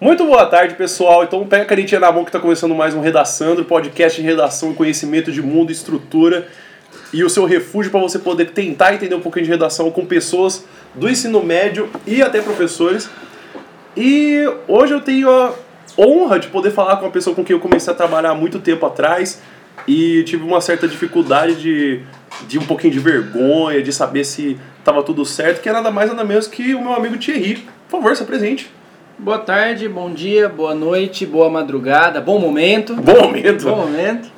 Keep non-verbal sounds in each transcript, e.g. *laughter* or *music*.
Muito boa tarde, pessoal. Então pega a canetinha na mão que está começando mais um Redaçando, podcast de redação e conhecimento de mundo e estrutura. E o seu refúgio para você poder tentar entender um pouquinho de redação com pessoas do ensino médio e até professores. E hoje eu tenho a honra de poder falar com uma pessoa com quem eu comecei a trabalhar há muito tempo atrás e tive uma certa dificuldade de, de um pouquinho de vergonha, de saber se estava tudo certo, que é nada mais nada menos que o meu amigo Thierry. Por favor, se apresente. Boa tarde, bom dia, boa noite, boa madrugada, bom momento. Bom momento. Bom momento.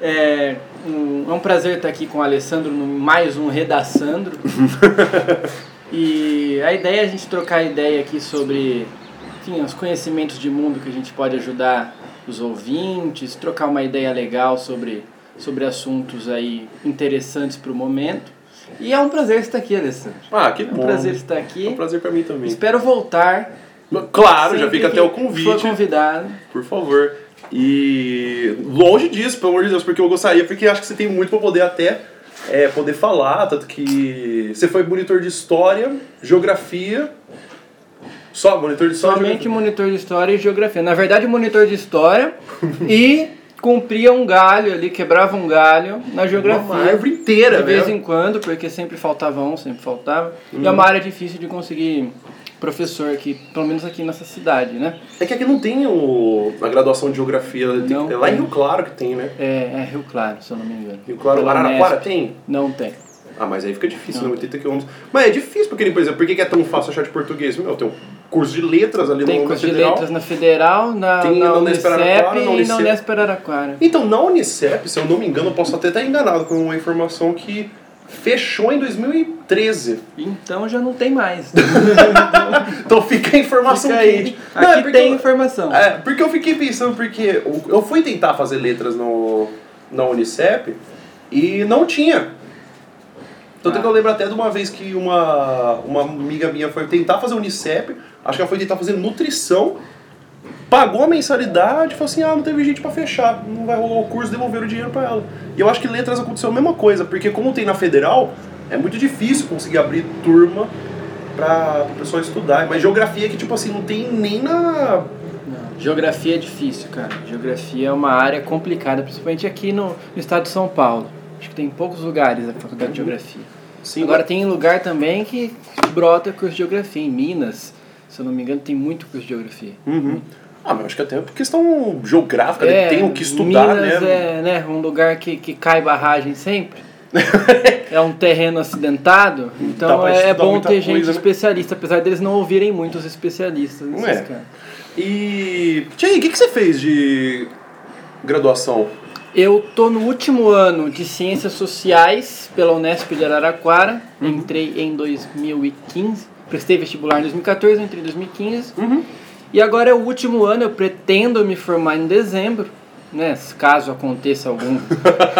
É um, é um prazer estar aqui com o Alessandro no mais um Redaçandro. *laughs* e a ideia é a gente trocar ideia aqui sobre enfim, os conhecimentos de mundo que a gente pode ajudar os ouvintes, trocar uma ideia legal sobre, sobre assuntos aí interessantes para o momento. E é um prazer estar aqui, Alessandro. Ah, que É um bom. prazer estar aqui. É um prazer para mim também. Espero voltar. Claro, já sempre fica que até o convite. convidado. Por favor. E longe disso, pelo amor de Deus, porque eu gostaria, porque acho que você tem muito para poder até é, poder falar, tanto que você foi monitor de história, geografia, só monitor de história. Somente monitor de história e geografia. Na verdade, monitor de história *laughs* e cumpria um galho ali, quebrava um galho na geografia. Uma árvore inteira, de vez né? em quando, porque sempre faltava um, sempre faltava. E é uma área difícil de conseguir professor aqui, pelo menos aqui nessa cidade, né? É que aqui não tem o, a graduação de geografia, tem- Não é lá em tem. Rio Claro que tem, né? É, é Rio Claro, se eu não me engano. Rio Claro, Pela Araraquara Unesp. tem? Não tem. Ah, mas aí fica difícil, Não. né? 80 quilômetros. Mas é difícil, porque, por exemplo, por que é tão fácil achar de português? Meu, tem um curso de letras ali Tem no curso de Federal. letras na Federal, na, Tem na na Unicep na e na Unicep. Unesp Araraquara. Então, na Unicep, se eu não me engano, eu posso até estar enganado com uma informação que fechou em 2013. Então já não tem mais. *laughs* Então fica a informação Fica aí. quente. Aqui Não, é porque tem eu- informação. É, porque eu fiquei pensando, porque eu- eu fui tentar fazer letras no, na Unicep e não tinha. Tanto Ah. que eu lembro até de uma vez que uma, uma amiga minha foi tentar fazer Unicep, acho que ela foi tentar fazer nutrição, pagou a mensalidade e falou assim: ah, não teve gente pra fechar, não vai rolar o curso, devolveram o dinheiro pra ela. E eu acho que letras aconteceu a mesma coisa, porque como tem na federal, é muito difícil conseguir abrir turma pra o pessoal estudar. Mas geografia que, tipo assim, não tem nem na. Não, Geografia é difícil, cara. Geografia é uma área complicada, principalmente aqui no, no estado de São Paulo. Acho que tem poucos lugares a faculdade de geografia. Sim, Agora tem lugar também que brota curso de geografia. Em Minas, se eu não me engano, tem muito curso de geografia. Uhum. Ah, mas acho que até por questão geográfica, né? tem o que estudar, Minas né? é né, um lugar que, que cai barragem sempre. *laughs* é um terreno acidentado, então é, é bom ter gente coisa, né? especialista, apesar deles não ouvirem muito os especialistas nesses é. casos. E. Tia, o que, que você fez de graduação? Eu tô no último ano de Ciências Sociais pela Unesp de Araraquara. Uhum. Entrei em 2015. Prestei vestibular em 2014, entrei em 2015. Uhum. E agora é o último ano, eu pretendo me formar em dezembro. Né? Caso aconteça algum,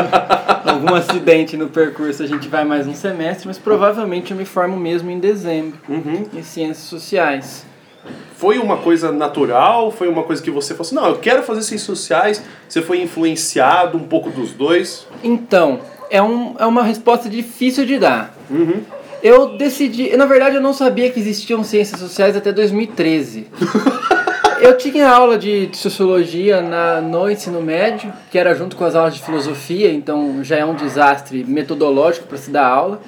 *laughs* algum acidente no percurso, a gente vai mais um semestre, mas provavelmente eu me formo mesmo em dezembro, Uhum. em Ciências Sociais. Foi uma coisa natural? Foi uma coisa que você falou assim, não, eu quero fazer ciências sociais? Você foi influenciado um pouco dos dois? Então, é, um, é uma resposta difícil de dar. Uhum. Eu decidi. Na verdade, eu não sabia que existiam ciências sociais até 2013. *laughs* eu tinha aula de sociologia na, no ensino médio, que era junto com as aulas de filosofia, então já é um desastre metodológico para se dar aula.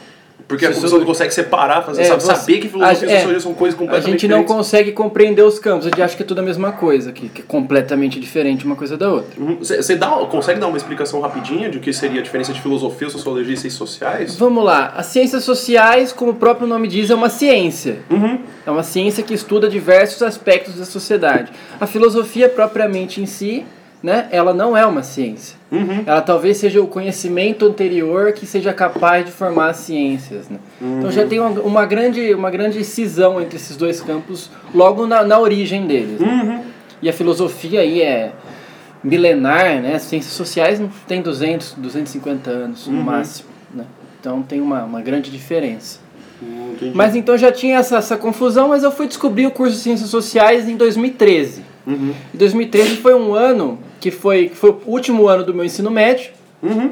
Porque a pessoa não consegue separar, fazer, É, sabe, você- saber que filosofia e a- é, sociologia são coisas A completamente gente não diferentes. consegue compreender os campos, a gente acha que é tudo a mesma coisa, que, que é completamente diferente uma coisa da outra. Uhum. Você você dá, consegue dar uma explicação rapidinha de o que seria a diferença de filosofia, sociologia e ciências sociais? Vamos lá, as ciências sociais, como o próprio nome diz, é uma ciência. Uhum. É uma ciência que estuda diversos aspectos da sociedade. A filosofia propriamente em si, né, ela não é uma ciência. Uhum. Ela talvez seja o conhecimento anterior que seja capaz de formar as ciências. Né? Então já tem uma, uma grande, uma grande cisão entre esses dois campos logo na, na origem deles. né? Uhum. E a filosofia aí é milenar, né? As ciências sociais tem 200, 250 anos no Uhum. máximo. Né? Então tem uma, uma grande diferença. Hum, entendi. Mas então já tinha essa, essa confusão, mas eu fui descobrir o curso de Ciências Sociais em 2013. Uhum. E 2013 foi um ano que foi, que foi o último ano do meu ensino médio. Uhum.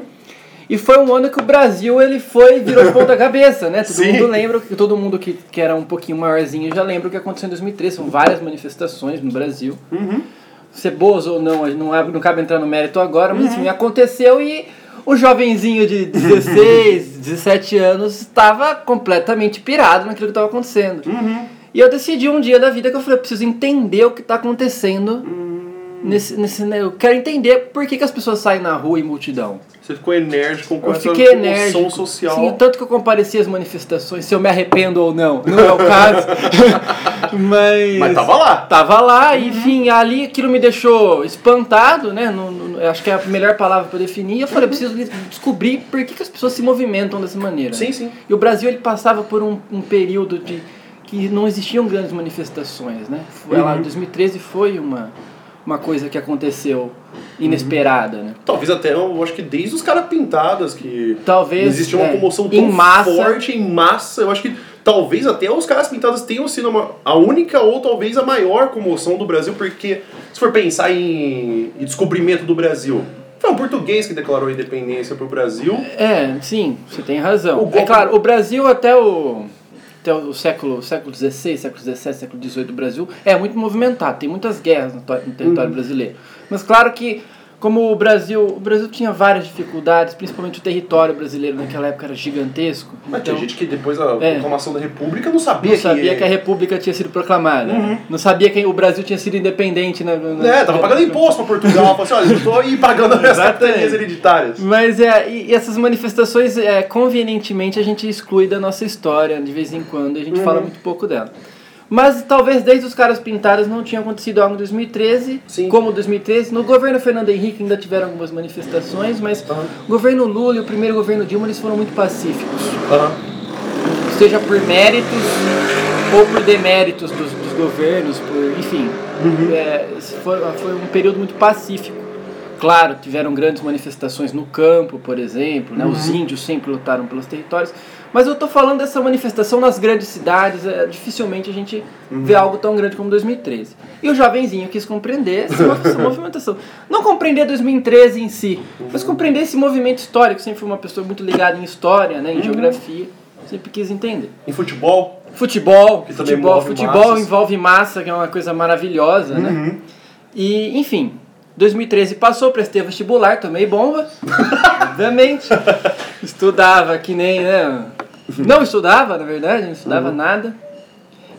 E foi um ano que o Brasil ele foi virou de ponta *laughs* cabeça, né? Todo Sim. mundo lembra, que todo mundo que, que era um pouquinho maiorzinho já lembra o que aconteceu em 2013. São várias manifestações no Brasil. Uhum. Ser boas ou não, não, é- não cabe entrar no mérito agora, mas enfim, aconteceu e o jovenzinho de *laughs* 16, 17 anos estava completamente pirado naquilo que estava acontecendo. Uhum. E eu decidi um dia da vida que eu falei, eu preciso entender o que está acontecendo. Nesse, nesse, né, eu quero entender por que, que as pessoas saem na rua em multidão. Você ficou enérgico com Eu essa fiquei enérgico. social. Sim, tanto que eu compareci às manifestações, se eu me arrependo ou não. Não é o caso. *laughs* Mas. Mas tava lá. Tava lá, e, enfim, ali aquilo me deixou espantado, né? Não- não- eu acho que é a melhor palavra para definir. Eu falei, eu preciso descobrir por que, que as pessoas se movimentam dessa maneira. Sim, sim. E o Brasil ele passava por um, um período de que não existiam grandes manifestações, né? Foi lá Uhum. em 2013 foi uma, uma coisa que aconteceu inesperada, né? Talvez até, eu acho que desde os caras pintadas, que Talvez existia uma é, comoção tão em massa. forte, em massa. Eu acho que talvez até os caras pintadas tenham sido uma, a única ou talvez a maior comoção do Brasil, porque se for pensar em, em descobrimento do Brasil, foi um português que declarou a independência pro Brasil. É, sim, você tem razão. O golpe- É claro, o Brasil até o até o século século XVI, século XVII, século XVIII do Brasil é muito movimentado, tem muitas guerras no, no território Uhum. brasileiro. Mas claro que como o Brasil, o Brasil tinha várias dificuldades, principalmente o território brasileiro naquela época era gigantesco. Mas então, tinha gente que depois da É. proclamação da República não sabia, não sabia que... que a República tinha sido proclamada. Uhum. Não sabia que o Brasil tinha sido independente. Na, na- É, tava pagando imposto pra Portugal. Falou assim, olha, eu tô aí pagando as capitanias hereditárias. Mas é, e essas manifestações, é, convenientemente, a gente exclui da nossa história de vez em quando, e a gente Uhum. fala muito pouco dela. Mas talvez desde os caras pintados não tinha acontecido algo em 2013, Sim. como 2013. No governo Fernando Henrique ainda tiveram algumas manifestações, mas Aham. o governo Lula e o primeiro governo Dilma eles foram muito pacíficos. Aham. Seja por méritos ou por deméritos dos, dos governos, por, enfim. É, esse foi, foi um período muito pacífico. Claro, tiveram grandes manifestações no campo, por exemplo, né? os índios sempre lutaram pelos territórios. Mas eu estou falando dessa manifestação nas grandes cidades, é, dificilmente a gente vê algo tão grande como 2013. E o jovenzinho quis compreender essa, mov- essa *laughs* movimentação. Não compreender 2013 em si, mas compreender esse movimento histórico. Sempre fui uma pessoa muito ligada em história, né? em geografia, sempre quis entender. Em futebol, Futebol, Que futebol, futebol massas. Uhum. envolve massa, que é uma coisa maravilhosa, né? E, enfim, 2013 passou, prestei vestibular, tomei bomba, *laughs* obviamente. Estudava que nem, né? *laughs* Não estudava, na verdade, não estudava Uhum. nada.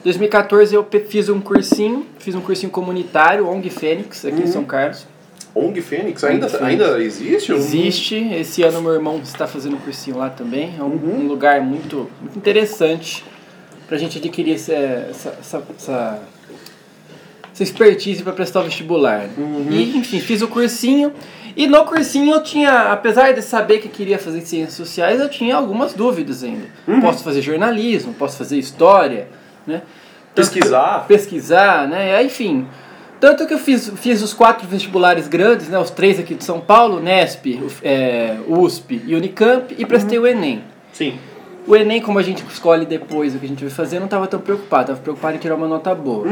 2014 eu fiz um cursinho, fiz um cursinho comunitário, ONG Fênix, aqui Uhum. em São Carlos. ONG Fênix, ainda, Fênix. ainda existe? Existe, esse ano meu irmão está fazendo um cursinho lá também. É um, Uhum. um lugar muito, muito interessante pra gente adquirir esse- essa, essa, essa, essa expertise para prestar o vestibular. Uhum. E, enfim, fiz o cursinho. E no cursinho eu tinha, apesar de saber que queria fazer ciências sociais, eu tinha algumas dúvidas ainda. Uhum. Posso fazer jornalismo, posso fazer história, né? Tanto Pesquisar. pesquisar, né? Enfim. Tanto que eu fiz, fiz os quatro vestibulares grandes, né? Os três aqui de São Paulo, Nesp, é, USP e Unicamp, e prestei o Enem. Sim. O Enem, como a gente escolhe depois o que a gente vai fazer, eu não estava tão preocupado, estava preocupado em tirar uma nota boa.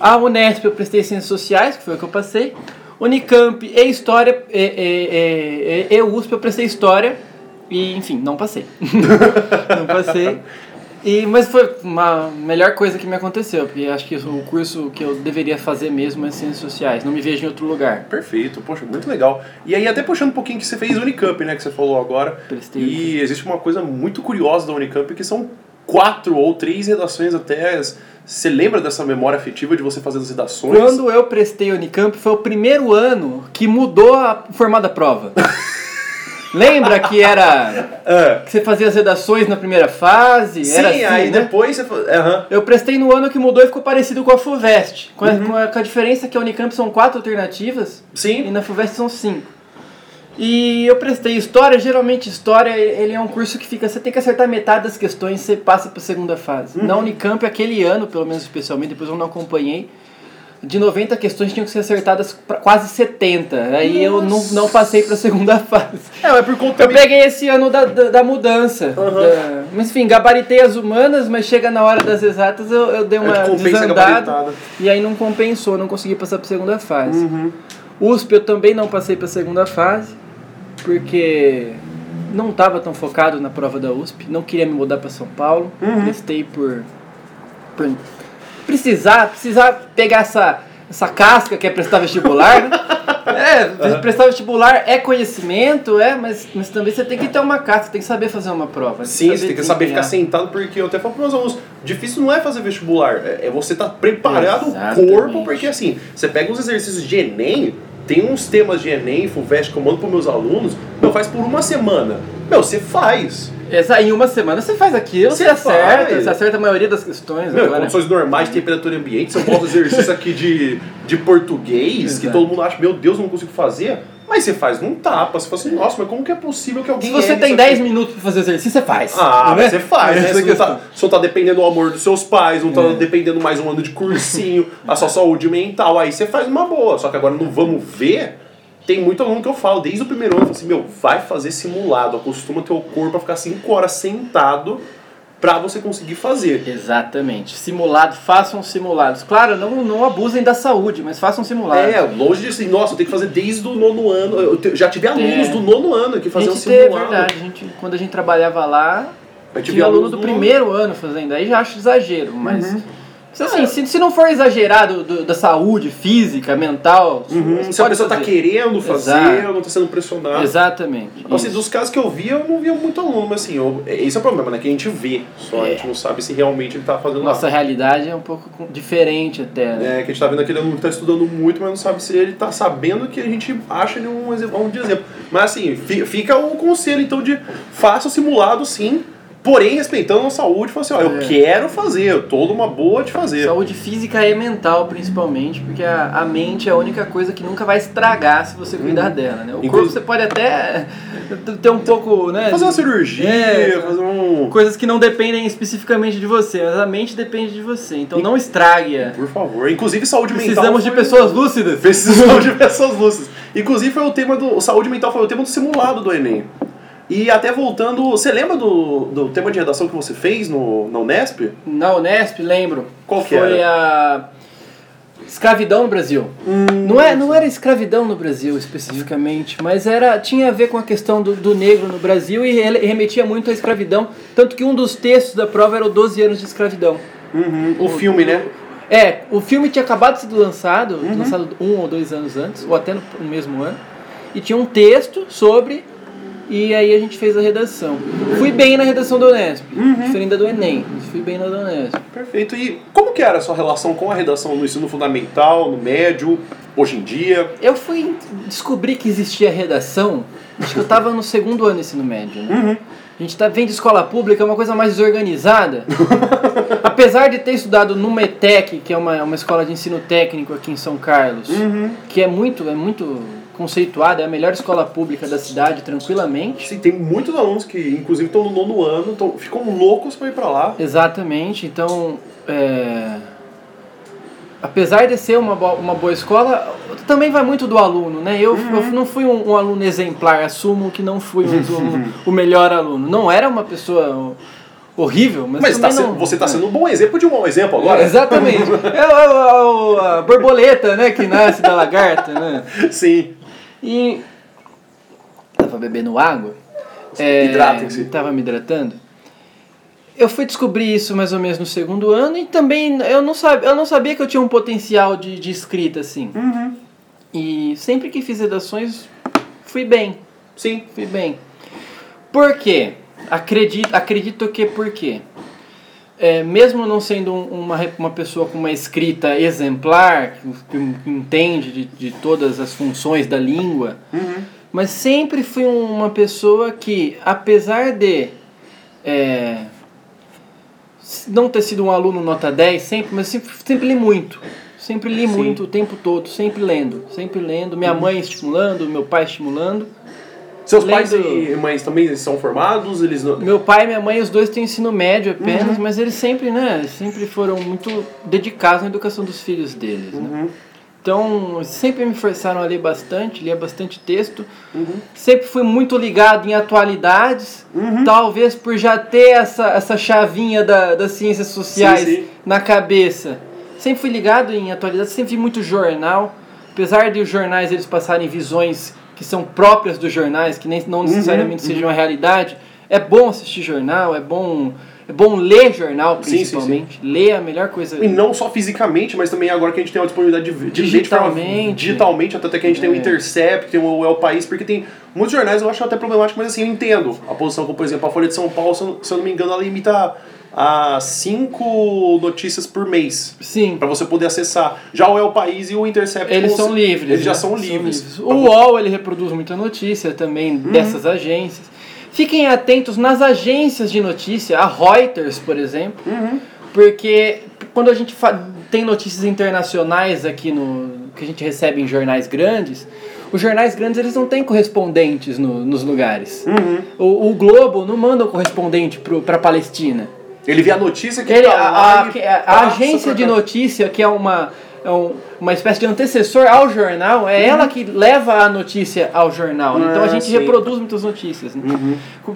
A Unesp eu prestei Ciências Sociais, que foi o que eu passei. Unicamp e História, e, e, e, e USP eu prestei História, e enfim, não passei. *laughs* não passei. E, mas foi uma melhor coisa que me aconteceu, porque acho que o curso que eu deveria fazer mesmo é Ciências Sociais, não me vejo em outro lugar. Perfeito, poxa, muito legal. E aí, até puxando um pouquinho que você fez Unicamp, né, que você falou agora. Prestei E existe uma coisa muito curiosa da Unicamp, que são quatro ou três redações até. Você lembra dessa memória afetiva de você fazer as redações? Quando eu prestei Unicamp, foi o primeiro ano que mudou a o formato da prova. *laughs* Lembra que era. É. que você fazia as redações na primeira fase? Sim, era assim, aí né? depois você. Aham. Eu prestei no ano que mudou e ficou parecido com a FUVEST. Com, a, Uhum. com a- com a diferença que a Unicamp são quatro alternativas e Sim. na FUVEST são cinco. E eu prestei História, geralmente História ele é um curso que fica, você tem que acertar metade das questões, você passa para a segunda fase. Uhum. Na Unicamp, aquele ano, pelo menos especialmente, depois eu não acompanhei, de 90 questões tinham que ser acertadas quase 70. Aí eu não, não passei para a segunda *laughs* fase. É, mas por conta Eu peguei esse ano da, da, da mudança. Aham. Da- mas enfim, gabaritei as humanas, mas chega na hora das exatas eu, eu dei uma É, compensa a desandada. E aí não compensou, não consegui passar para a segunda fase. Uhum. USP eu também não passei para a segunda fase, porque não estava tão focado na prova da USP, não queria me mudar para São Paulo, Uhum. prestei por, por precisar, precisar pegar essa, essa casca que é prestar vestibular, né? *laughs* É, prestar vestibular é conhecimento, é, mas, mas também você tem que ter uma casca, tem que saber fazer uma prova. Sim, você tem que saber ficar sentado, porque eu até falo para meus alunos, difícil não é fazer vestibular, é é você estar preparado o Exatamente. corpo, porque assim, você pega os exercícios de Enem, tem uns temas de Enem, FUVEST, que eu mando para meus alunos, meu, faz por uma semana. Meu, você faz. Em uma semana você faz aquilo, Você você, acerta, faz. você acerta a maioria das questões. Meu, agora. condições normais de temperatura ambiente, se eu boto exercício aqui de, de português, que todo mundo acha, meu Deus, eu não consigo fazer, mas você faz num tapa, você fala assim, nossa, mas como que é possível que alguém Se você tem isso 10 aqui? minutos pra fazer exercício, você faz. Ah, né? mas você faz, né? Você é não, tá, você não tá dependendo do amor dos seus pais, não tá É. dependendo mais um ano de cursinho, a sua saúde mental. Aí você faz uma boa. Só que agora no vamos ver, tem muito aluno que eu falo, desde o primeiro ano, eu falo assim, meu, vai fazer simulado, acostuma teu corpo a ficar 5 horas sentado pra você conseguir fazer. Exatamente. Simulado, façam simulados. Claro, não, não abusem da saúde, mas façam simulados. É, longe de assim, nossa, eu tenho que fazer desde o nono ano. Eu te- já tive alunos É. do nono ano que faziam gente teve, simulado. verdade. A gente, quando a gente trabalhava lá, Eu tive tinha aluno alunos do primeiro ano fazendo. Aí já acho exagero, mas. Uhum. Mas, Assim, se, se não for exagerado do- da saúde física, mental, Uhum, você Se a pessoa tá fazer. querendo fazer, Exato. não tá sendo pressionado. Exatamente. Então, assim, dos casos que eu vi, eu não via muito aluno, mas assim, eu, esse é o problema, né? Que a gente vê, só a É. gente não sabe se realmente ele tá fazendo Nossa nada. realidade é um pouco diferente até. Né? É, que a gente tá vendo aquele aluno que tá estudando muito, mas não sabe se ele tá sabendo que a gente acha ele um, exemplo, um de exemplo. Mas assim, fi- fica o conselho então de faça o simulado sim, porém respeitando a saúde, fala assim, ó, eu É. quero fazer, eu tô numa boa de fazer. Saúde física e mental, principalmente, porque a, a mente é a única coisa que nunca vai estragar se você cuidar dela, né? O Inclu- corpo você pode até ter um pouco, né? Fazer uma cirurgia, É, fazer um. Coisas que não dependem especificamente de você, mas a mente depende de você. Então não estrague-a. Por favor. Inclusive saúde mental. Precisamos de foi- pessoas lúcidas. Precisamos de *laughs* pessoas lúcidas. Inclusive foi o tema do. Saúde mental foi o tema do simulado do Enem. E até voltando, você lembra do, do tema de redação que você fez no, na Unesp? Na Unesp, lembro. Qual que Foi era? a escravidão no Brasil. não, é, não era escravidão no Brasil especificamente, mas era tinha a ver com a questão do, do negro no Brasil e ele remetia muito à escravidão. Tanto que um dos textos da prova era o 12 anos de escravidão. Uhum, o filme, né? É, o filme tinha acabado de ser lançado, Uhum. lançado um ou dois anos antes, ou até no, no mesmo ano, e tinha um texto sobre, e aí a gente fez a redação. Fui bem na redação do Unesp, Uhum. diferente da do Enem, mas fui bem na do Unesp. Perfeito. E como que era a sua relação com a redação no ensino fundamental, no médio, hoje em dia? Eu fui descobrir que existia redação, acho que eu estava no segundo ano do ensino médio, né? Uhum. A gente tá, vem de escola pública, é uma coisa mais desorganizada. *laughs* Apesar de ter estudado no METEC, que é uma, uma escola de ensino técnico aqui em São Carlos, Uhum. que é muito, é muito conceituada, é a melhor escola pública da cidade, tranquilamente. Sim, tem muitos alunos que, inclusive, estão no nono ano, tão, ficam loucos pra ir pra lá. Exatamente, então, é, apesar de ser uma, bo- uma boa escola, também vai muito do aluno, né? Eu, eu não fui um, um aluno exemplar, assumo que não fui um, *laughs* um- o melhor aluno. Não era uma pessoa horrível, mas, Mas tá não... você está é. sendo um bom exemplo de um bom exemplo agora. Exatamente. *laughs* É, o- é a borboleta, né, que nasce da lagarta, né? Sim. E tava bebendo água. É, Hidratem-se. Tava me hidratando. Eu fui descobrir isso mais ou menos no segundo ano e também eu não sabia, eu não sabia que eu tinha um potencial de, de escrita assim. Uhum. E sempre que fiz redações fui bem, Sim. fui bem. Por quê? Acredito, acredito que por quê? É, mesmo não sendo um- uma, uma pessoa com uma escrita exemplar, que, que- entende de, de todas as funções da língua, Uhum. mas sempre fui um- uma pessoa que, apesar de é, não ter sido um aluno nota 10 sempre, mas sempre, sempre li muito. Sempre li Sim. muito o tempo todo, sempre lendo, sempre lendo. Minha mãe estimulando, meu pai estimulando. Seus pais Lendo- e mães também são formados? Eles não... Meu pai e minha mãe, os dois têm ensino médio apenas, mas eles sempre, né, sempre foram muito dedicados na educação dos filhos deles, né? Uhum. Então, sempre me forçaram a ler bastante, lia bastante texto. Uhum. Sempre fui muito ligado em atualidades, Uhum. talvez por já ter essa, essa chavinha da, das ciências sociais Sim, sim. na cabeça. Sempre fui ligado em atualidades, sempre vi muito jornal. Apesar de os jornais eles passarem visões que são próprias dos jornais, que nem, não necessariamente Uhum, sejam a realidade, é bom assistir jornal, é bom, é bom ler jornal, Sim, sim, principalmente. Ler é a melhor coisa. E não só fisicamente, mas também agora que a gente tem a disponibilidade de, de de forma- Digitalmente. digitalmente, até que a gente tem o É. Intercept, tem o El País, porque tem muitos jornais eu acho até problemático, mas assim, eu entendo a posição, como por exemplo a Folha de São Paulo, se eu, se eu não me engano, ela limita a cinco notícias por mês. Sim. Pra você poder acessar. Já o El País e o Intercept. Eles você- são livres. Eles já né? são livres. O UOL ele reproduz muita notícia também Uhum. dessas agências. Fiquem atentos nas agências de notícia, a Reuters, por exemplo, Uhum. porque quando a gente tem notícias internacionais aqui no que a gente recebe em jornais grandes, os jornais grandes eles não têm correspondentes no- nos lugares. Uhum. O, o Globo não manda um correspondente para a Palestina. Ele vê a notícia que Ele, tá a, a- e a- passa agência de notícia, que é uma, é um- uma espécie de antecessor ao jornal, é ela que leva a notícia ao jornal. né? então a Uhum. Ah, gente sim. Uhum. reproduz muitas notícias. né?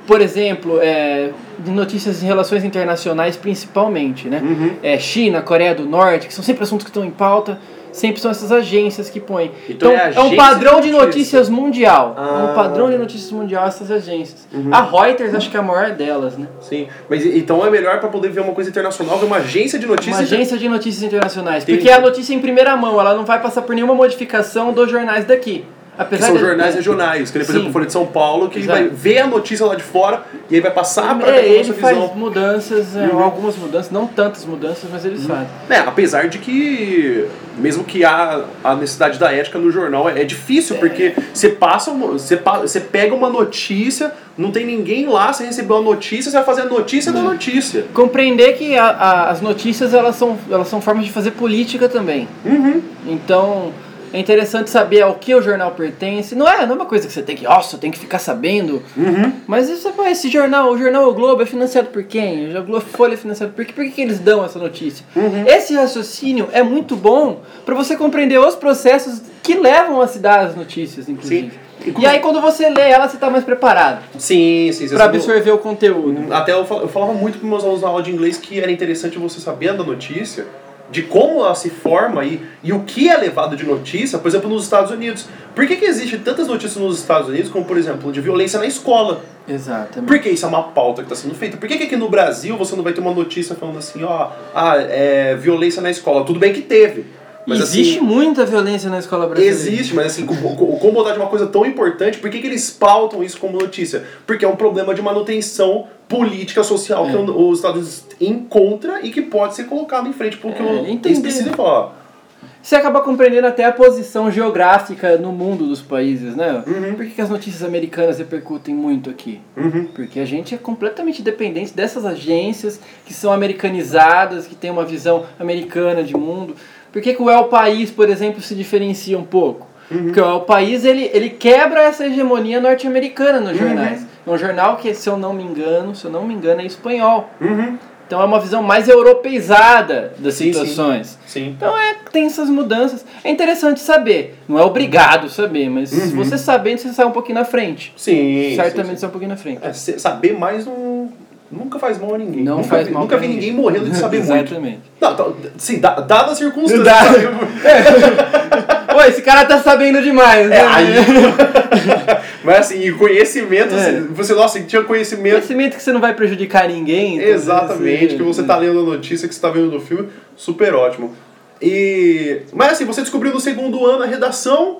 Por exemplo, é, de notícias em relações internacionais principalmente. Né? Uhum. É, China, Coreia do Norte, que são sempre assuntos que estão em pauta. Sempre são essas agências que põem. Então Então, é é, um padrão de de notícia. notícias mundial. É Ah. Uhum. um padrão de notícias mundial essas agências. A Reuters acho que é a maior delas, né? Sim, mas então é melhor pra poder ver uma coisa internacional, ver uma agência de notícias. Uma agência de notícias internacionais. Entendi. Porque é a notícia em primeira mão, ela não vai passar por nenhuma modificação dos jornais daqui. Que Apesar são de- jornais regionais, que nem, por Sim. exemplo, o Folha de São Paulo, que Exato. vai ver a notícia lá de fora e aí vai passar pra É, ele faz visão. mudanças, é, Uhum. algumas mudanças, não tantas mudanças, mas eles fazem. É, apesar de que, mesmo que há a necessidade da ética no jornal, é, é difícil, porque você passa, você, você pega uma notícia, não tem ninguém lá, você recebeu a notícia, você vai fazer a notícia da notícia. Compreender que a- a- as notícias elas são, elas são formas de fazer política também. Uhum. Então é interessante saber ao que o jornal pertence. Não é, não é uma coisa que você tem que, nossa, tem que ficar sabendo. Uhum. Mas isso, pô, esse jornal, o jornal O Globo é financiado por quem? O Globo Folha é financiado por quê? Por que, que eles dão essa notícia? Uhum. Esse raciocínio é muito bom para você compreender os processos que levam a se dar as notícias, inclusive. Sim. E aí quando você lê ela, você tá mais preparado Sim, sim. para absorver o conteúdo. Até eu falava muito para meus alunos na aula de inglês que era interessante você saber da notícia, de como ela se forma e, e o que é levado de notícia, por exemplo, nos Estados Unidos. Por que, que existe tantas notícias nos Estados Unidos, como por exemplo, de violência na escola? Exatamente. Por que isso é uma pauta que está sendo feita? Por que, que aqui no Brasil você não vai ter uma notícia falando assim, ó, ah, é, violência na escola? Tudo bem que teve. Mas Existe assim, muita violência na escola brasileira. Existe, mas assim, como, como botar de uma coisa tão importante, por que, que eles pautam isso como notícia? Porque é um problema de manutenção política social que É. o- os Estados Unidos encontra e que pode ser colocado em frente porque É, o eles precisam falar. Você acaba compreendendo até a posição geográfica no mundo dos países, né? Uhum. Por que, que as notícias americanas repercutem muito aqui? Uhum. Porque a gente é completamente dependente dessas agências que são americanizadas, que têm uma visão americana de mundo. Por que, que o El País, por exemplo, se diferencia um pouco? Uhum. Porque o El País ele, ele quebra essa hegemonia norte-americana nos Uhum. jornais. É um jornal que, se eu não me engano, se eu não me engano, é espanhol. Uhum. Então é uma visão mais europeizada das Sim, sim. situações. Sim. Então é, tem essas mudanças. É interessante saber. Não é obrigado saber, mas Uhum. você sabendo, você sai um pouquinho na frente. Sim. Certamente sim, sai um pouquinho na frente. sim. É, saber mais não, nunca faz mal a ninguém. Não nunca faz vi, mal Nunca vi ninguém. ninguém morrendo de saber muito. Exatamente. Não, tá- sim, da- dadas as circunstâncias. Dá-? Pô, *laughs* esse cara tá sabendo demais, né? É, aí... *laughs* Mas assim, e conhecimento, É. assim, você, nossa, tinha conhecimento Conhecimento que você não vai prejudicar ninguém. então Exatamente, você- que você tá lendo a notícia, que você tá vendo no filme, super ótimo. E. Mas assim, você descobriu no segundo ano a redação,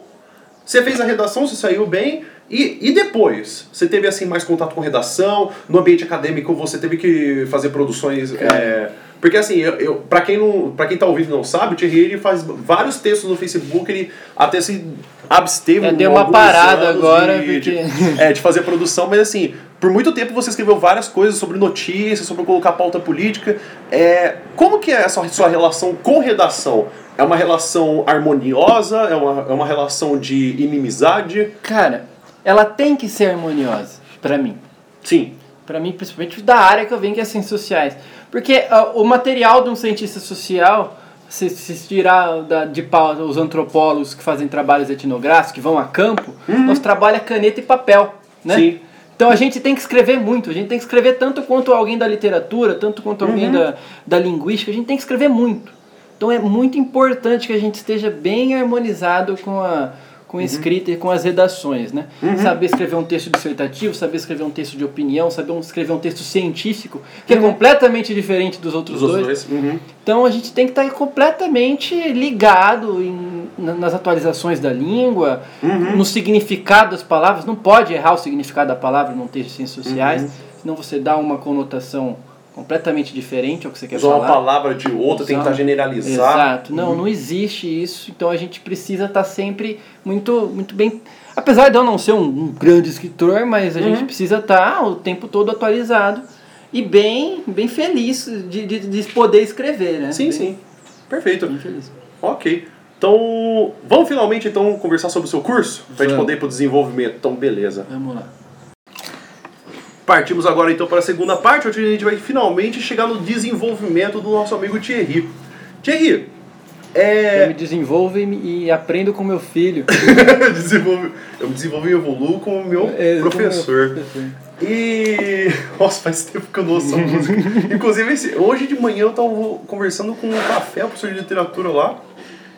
você fez a redação, você saiu bem. E, e depois? Você teve assim mais contato com redação? No ambiente acadêmico você teve que fazer produções. é, porque assim, eu, eu, pra, quem não, pra quem tá ouvindo e não sabe, o Thierry ele faz vários textos no Facebook, ele até se absteve É, deu uma parada agora, de, porque- de- é, de fazer produção, mas assim, por muito tempo você escreveu várias coisas sobre notícias, sobre colocar pauta política. É, como que é essa sua relação com redação? É uma relação harmoniosa? É uma, é uma relação de inimizade? Cara, ela tem que ser harmoniosa, pra mim. Sim. Pra mim, principalmente da área que eu venho, que é ciências sociais. Porque ah, o material de um cientista social, se, se tirar da, de pau os antropólogos que fazem trabalhos etnográficos, que vão a campo, nós trabalha caneta e papel, né? Sim. Então a gente tem que escrever muito, a gente tem que escrever tanto quanto alguém da literatura, tanto quanto alguém da, da linguística, a gente tem que escrever muito. Então é muito importante que a gente esteja bem harmonizado com a, com escrita e com as redações, né? Saber escrever um texto dissertativo, saber escrever um texto de opinião, saber escrever um texto científico, que é completamente diferente dos outros Os dois. dois. Uhum. Então a gente tem que estar completamente ligado em- na- nas atualizações da língua, Uhum. no significado das palavras. Não pode errar o significado da palavra num texto de ciências sociais, Uhum. senão você dá uma conotação completamente diferente ao que você quer Usar uma falar. palavra de outra, Usar- tentar generalizar. Exato. Não, não existe isso. Então a gente precisa estar sempre muito, muito bem. Apesar de eu não ser um, um grande escritor, mas a Uhum. gente precisa estar o tempo todo atualizado e bem, bem feliz de, de, de poder escrever, né? Sim, Bem- sim. Perfeito. Bem feliz. Ok. Então, vamos finalmente então conversar sobre o seu curso? Pra gente Vamos. poder ir pro desenvolvimento. Então, beleza. Vamos lá. Partimos agora então para a segunda parte, onde a gente vai finalmente chegar no desenvolvimento do nosso amigo Thierry. Thierry, Eu me é. desenvolvo e, e aprendo com meu filho. *laughs* eu me desenvolvi e evoluo como o meu É, com meu professor. E. *laughs* Nossa, faz tempo que eu não ouço essa música. *laughs* Inclusive, hoje de manhã eu tava conversando com um café, o professor de literatura lá.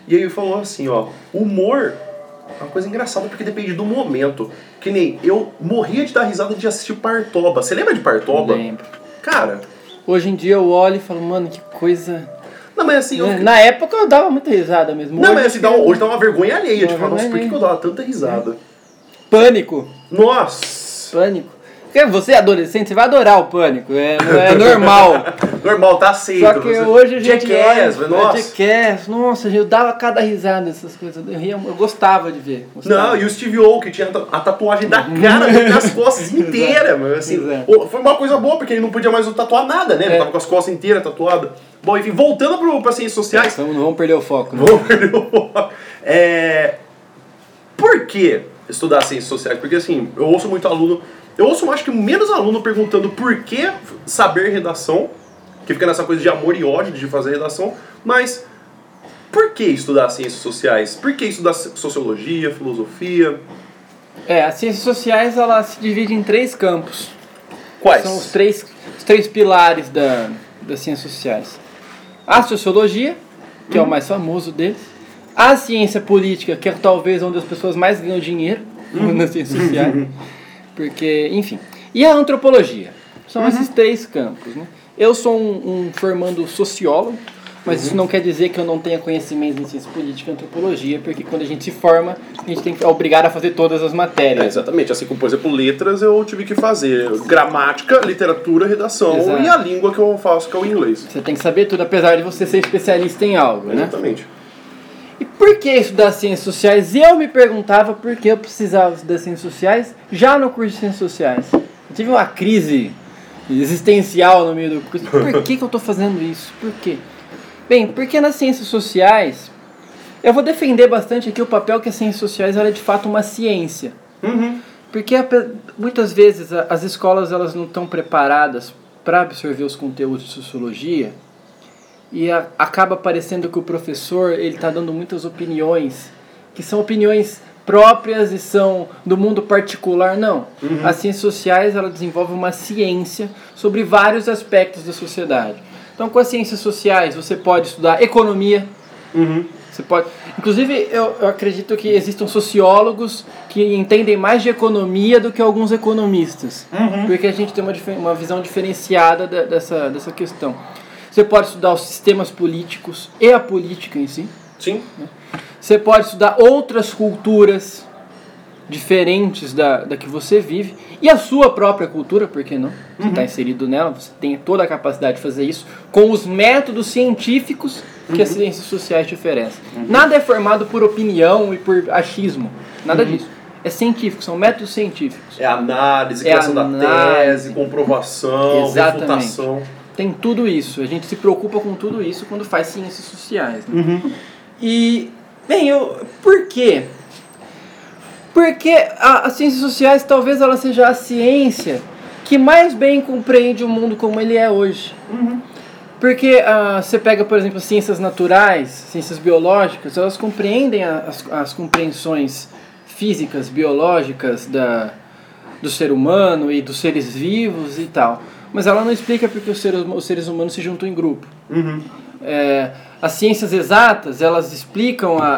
E aí ele falou assim: ó, humor é uma coisa engraçada porque depende do momento. Que nem eu morria de dar risada de assistir Partoba. Você lembra de Partoba? Lembro. Cara, Hoje em dia eu olho e falo, mano, que coisa. não, mas assim. Eu fiquei- Na época eu dava muita risada mesmo. Não, Hoje mas assim, dá, hoje dá uma vergonha alheia de Uma falar, nossa, por que eu dava tanta risada? Pânico. Nossa! Pânico. Porque você é adolescente, você vai adorar o pânico. É, é *laughs* normal. Normal, tá aceito. Só que você- hoje a gente. Jackass, olha, nossa. Jackass, nossa, eu dava cada risada dessas coisas. Eu, ria, eu gostava de ver. gostava. Não, e o Steve O, que tinha a tatuagem da cara dele nas *laughs* costas inteiras, mano. Assim, Exato. foi uma coisa boa, porque ele não podia mais tatuar nada, né? Ele É. tava com as costas inteiras tatuadas. Bom, enfim, voltando pro, pra ciências sociais. Vamos, não vamos perder o foco. né? Vou perder o foco. É. Por que estudar ciências sociais? Porque assim, eu ouço muito aluno. Eu ouço acho que menos aluno perguntando por que saber redação, que fica nessa coisa de amor e ódio de fazer redação, mas por que estudar ciências sociais? Por que estudar sociologia, filosofia? É, as ciências sociais ela se divide em três campos. Quais? São os três, os três pilares da, das ciências sociais. A sociologia, que é o mais famoso deles. A ciência política, que é talvez onde as pessoas mais ganham dinheiro *laughs* nas ciências sociais. *laughs* Porque, enfim. E a antropologia. São esses três campos. Né? Eu sou um, um formando sociólogo, mas isso não quer dizer que eu não tenha conhecimento em ciência política e antropologia, porque quando a gente se forma, a gente tem que é obrigado a fazer todas as É, matérias. exatamente, assim como, por exemplo, letras eu tive que fazer gramática, literatura, redação Exato. e a língua que eu faço, que é o inglês. Você tem que saber tudo, apesar de você ser especialista em algo, né? Exatamente. E por que estudar ciências sociais? Eu me perguntava por que eu precisava estudar ciências sociais já no curso de ciências sociais. Eu tive uma crise existencial no meio do curso. Por que, que eu estou fazendo isso? Por quê? Bem, porque nas ciências sociais, eu vou defender bastante aqui o papel que as ciências sociais ela é de fato uma ciência. Uhum. Porque muitas vezes as escolas elas não estão preparadas para absorver os conteúdos de sociologia e a- acaba parecendo que o professor ele está dando muitas opiniões que são opiniões próprias e são do mundo particular não as ciências sociais ela desenvolve uma ciência sobre vários aspectos da sociedade então com as ciências sociais você pode estudar economia Uhum. você pode. Inclusive, eu, eu acredito que existam sociólogos que entendem mais de economia do que alguns economistas. Porque a gente tem uma, uma visão diferenciada da- dessa, dessa questão. Você pode estudar os sistemas políticos e a política em si. Sim. Você pode estudar outras culturas diferentes da, da que você vive e a sua própria cultura, por que não? Você está inserido nela, você tem toda a capacidade de fazer isso com os métodos científicos que as ciências sociais te oferecem. Nada é formado por opinião e por achismo, nada disso. É científico, são métodos científicos. É análise, É criação da análise. tese, comprovação, Exatamente. refutação. Tem tudo isso. A gente se preocupa com tudo isso quando faz ciências sociais. né? E, bem, eu, por quê? Porque a, as ciências sociais talvez ela seja a ciência que mais bem compreende o mundo como ele é hoje. Porque ah, você pega, por exemplo, as ciências naturais, ciências biológicas, elas compreendem as, as compreensões físicas, biológicas da, do ser humano e dos seres vivos e tal. Mas ela não explica porque os seres, os seres humanos se juntam em grupo. Uhum. É, as ciências exatas, elas explicam a,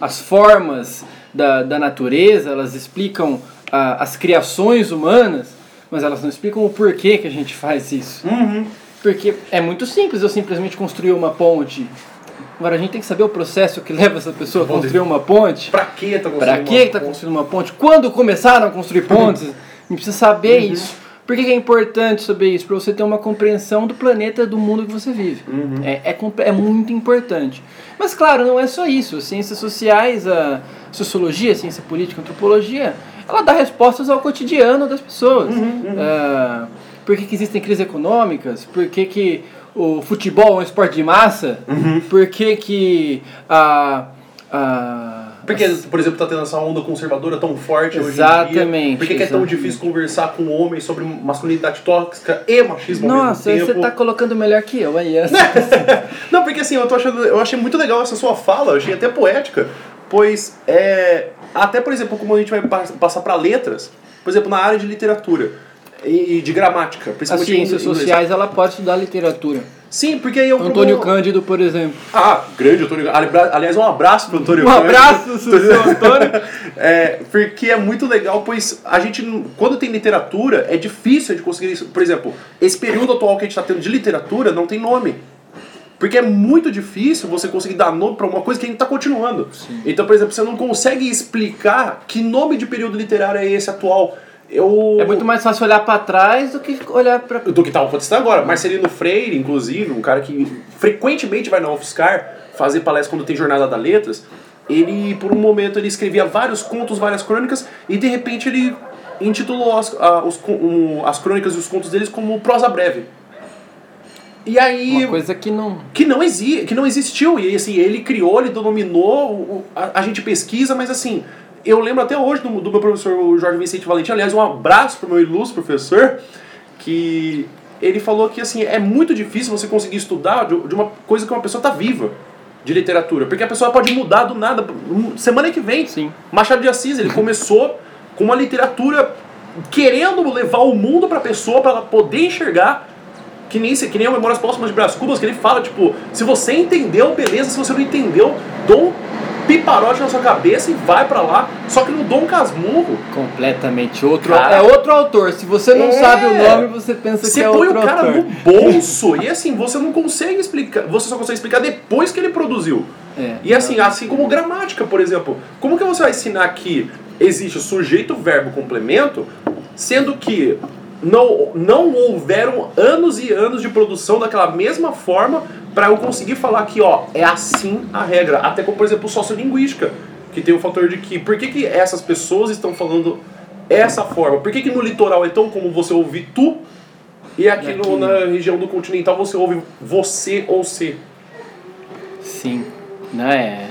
a, as formas da, da natureza, elas explicam a, as criações humanas, mas elas não explicam o porquê que a gente faz isso. Uhum. Porque é muito simples eu simplesmente construir uma ponte. Agora a gente tem que saber o processo que leva essa pessoa a construir uma ponte. Que tá construindo Para que está ponte? construindo uma ponte? Quando começaram a construir pontes? *laughs* A gente precisa saber Uhum. isso. Por que que é importante saber isso? Para você ter uma compreensão do planeta, do mundo que você vive. Uhum. É, é, é muito importante. Mas, claro, não é só isso. As ciências sociais, a sociologia, a ciência política, a antropologia, ela dá respostas ao cotidiano das pessoas. Uhum, Ah, por que, que existem crises econômicas? Por que, que o futebol é um esporte de massa? Uhum. Por que, que a. a Porque, por exemplo, tá tendo essa onda conservadora tão forte hoje em dia. Exatamente, Por que, que é tão exatamente. difícil conversar com homens sobre masculinidade tóxica e machismo ao Nossa, mesmo você tempo? tá colocando melhor que eu aí. essa- *laughs* Não, porque assim, eu, tô achando, eu achei muito legal essa sua fala, eu achei até poética, pois é. Até, por exemplo, como a gente vai pa- passar para letras, por exemplo, na área de literatura e de gramática, As principalmente ciências em inglês. sociais, ela pode estudar literatura. Sim, porque aí é um Antônio problema- Cândido, por exemplo. Ah, grande Antônio Aliás, um abraço pro Antônio Um Cândido. abraço, seu Antônio. *laughs* É, porque é muito legal, pois a gente, quando tem literatura, é difícil de conseguir isso. Por exemplo, esse período atual que a gente está tendo de literatura não tem nome. Porque é muito difícil você conseguir dar nome para uma coisa que a gente está continuando. Então, por exemplo, você não consegue explicar que nome de período literário é esse atual. Eu... É muito mais fácil olhar pra trás do que olhar pra. do que estava acontecendo agora. Marcelino Freire, inclusive, um cara que frequentemente vai na UFSCar fazer palestra quando tem Jornada das Letras, ele, por um momento, ele escrevia vários contos, várias crônicas, e de repente ele intitulou as, a- os um, as crônicas e os contos deles como prosa breve. E aí, Uma coisa que não. que não, exi que não existiu. E assim, ele criou, ele denominou, a, a gente pesquisa, mas assim, eu lembro até hoje do, do meu professor o Jorge Vicente Valentim, aliás, um abraço pro meu ilustre professor, que ele falou que assim, é muito difícil você conseguir estudar de, de uma coisa que uma pessoa tá viva de literatura, porque a pessoa pode mudar do nada. Semana que vem, Sim. Machado de Assis, ele começou com uma literatura querendo levar o mundo pra pessoa para ela poder enxergar que nem, que nem o Memórias Póstumas de Brás Cubas, que ele fala, tipo, se você entendeu, beleza, se você não entendeu, dá um piparote na sua cabeça e vai pra lá. Só que no Dom Casmurro, Completamente outro. Cara. É outro autor. Se você não É. sabe o nome, você pensa você que é põe outro o cara autor. no bolso e assim, você não consegue explicar, você só consegue explicar depois que ele produziu. É. E assim, assim como gramática, por exemplo, como que você vai ensinar que existe o sujeito, verbo, complemento, sendo que não, não houveram anos e anos de produção daquela mesma forma para eu conseguir falar que, ó, é assim a regra. Até como, por exemplo, sociolinguística, que tem o fator de que, por que, que essas pessoas estão falando essa forma? Por que, que no litoral é tão como você ouvir tu e aqui no, na região do continental você ouve você ou se? Sim. Né? É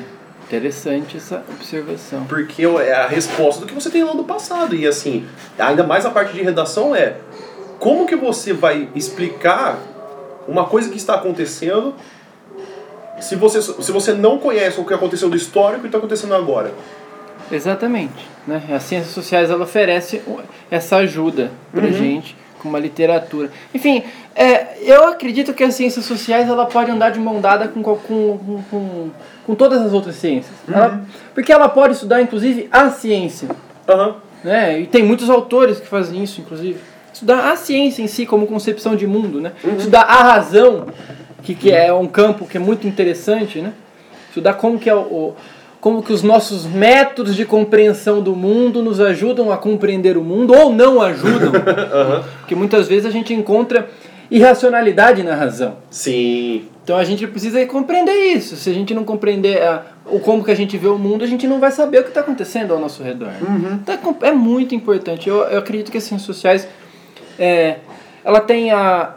interessante essa observação. Porque é a resposta do que você tem lá do passado. E assim, ainda mais a parte de redação é como que você vai explicar uma coisa que está acontecendo se você, se você não conhece o que aconteceu do histórico e está acontecendo agora. Exatamente. Né? As ciências sociais ela oferece essa ajuda pra Uhum. gente com uma literatura. Enfim, é, eu acredito que as ciências sociais ela pode andar de mão dada com, com, com, com, todas as outras ciências. Uhum. Ela- porque ela pode estudar, inclusive, a ciência. Aham. Né? E tem muitos autores que fazem isso, inclusive. Estudar a ciência em si como concepção de mundo, né? Estudar a razão, que, que é um campo que é muito interessante, né? Estudar como que é o, o- como que os nossos métodos de compreensão do mundo nos ajudam a compreender o mundo ou não ajudam. *laughs* Porque muitas vezes a gente encontra irracionalidade na razão. Sim. Então a gente precisa compreender isso. Se a gente não compreender a, o como que a gente vê o mundo, a gente não vai saber o que está acontecendo ao nosso redor. Então é é muito importante. Eu, eu acredito que as ciências sociais, é, ela tem a...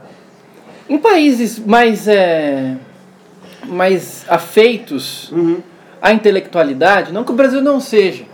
Em países mais, é, mais afeitos Uhum. À intelectualidade, não que o Brasil não seja,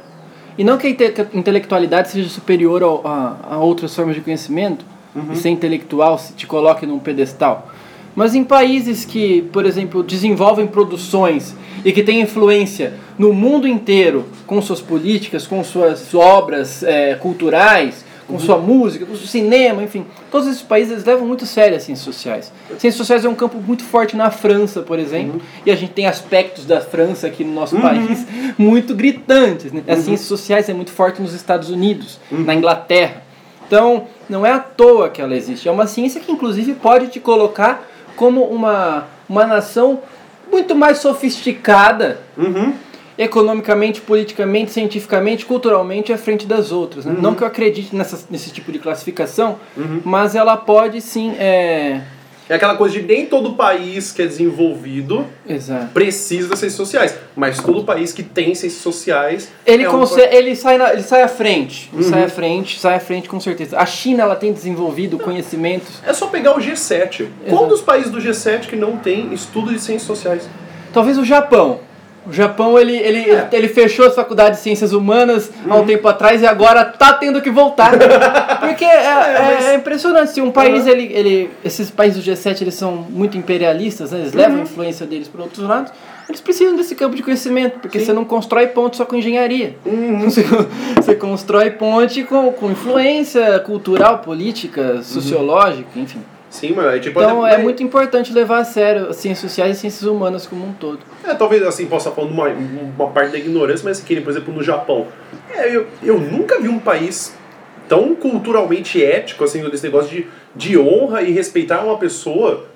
e não que a inte- intelectualidade seja superior ao- a, a outras formas de conhecimento, e ser intelectual se te coloque num pedestal. Mas em países que, por exemplo, desenvolvem produções e que têm influência no mundo inteiro com suas políticas, com suas obras eh, culturais, com sua música, com seu cinema, enfim. Todos esses países eles levam muito a sério as ciências sociais. Ciências sociais é um campo muito forte na França, por exemplo, e a gente tem aspectos da França aqui no nosso país *laughs* muito gritantes. Né? As ciências sociais é muito forte nos Estados Unidos, na Inglaterra. Então, não é à toa que ela existe. É uma ciência que, inclusive, pode te colocar como uma, uma nação muito mais sofisticada Uhum. Economicamente, politicamente, cientificamente, culturalmente à frente das outras. né? Não que eu acredite nessa, nesse tipo de classificação, mas ela pode sim. É... É aquela coisa de nem todo país que é desenvolvido Exato. precisa das ciências sociais, mas todo país que tem ciências sociais Ele, é um consegue, ele, sai na- ele sai à frente. Ele sai à frente, sai à frente com certeza. A China ela tem desenvolvido conhecimentos. É só pegar o G7. Qual dos países do G7 que não tem estudo de ciências sociais? Talvez o Japão. O Japão ele, ele, É. ele fechou as faculdades de ciências humanas há Uhum. um tempo atrás e agora tá tendo que voltar. *laughs* Porque é, é- mas- é impressionante. Se um país, Uhum. ele, ele, esses países do G7 eles são muito imperialistas, né? eles Uhum. levam a influência deles para outros lados. Eles precisam desse campo de conhecimento, porque você não constrói ponte só com engenharia. Uhum. *laughs* Você, você constrói ponte com, com influência cultural, política, sociológica, enfim. Sim, mas é tipo Então até- é muito importante levar a sério as ciências sociais e ciências humanas como um todo. É, talvez assim, possa estar falando uma, uma parte da ignorância, mas que nem, por exemplo, no Japão. É, eu, eu nunca vi um país tão culturalmente ético, assim, desse negócio de, de honra e respeitar uma pessoa,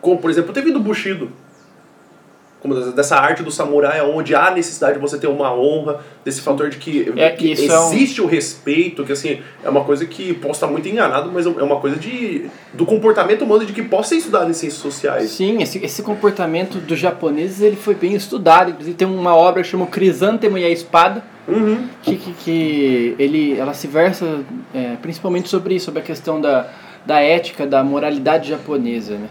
como, por exemplo, teve do Bushido. Dessa- arte do samurai, onde há necessidade de você ter uma honra, desse fator de que, É, que isso é um- existe o respeito, que assim, é uma coisa que posso estar muito enganado, mas é uma coisa de, do comportamento humano de que possa ser estudado em ciências sociais. Sim, esse, esse comportamento dos japoneses ele foi bem estudado. Inclusive tem uma obra que chama Crisântemo e a Espada, Uhum. que, que, que ele, ela se versa é, principalmente sobre isso, sobre a questão da, da ética, da moralidade japonesa, né?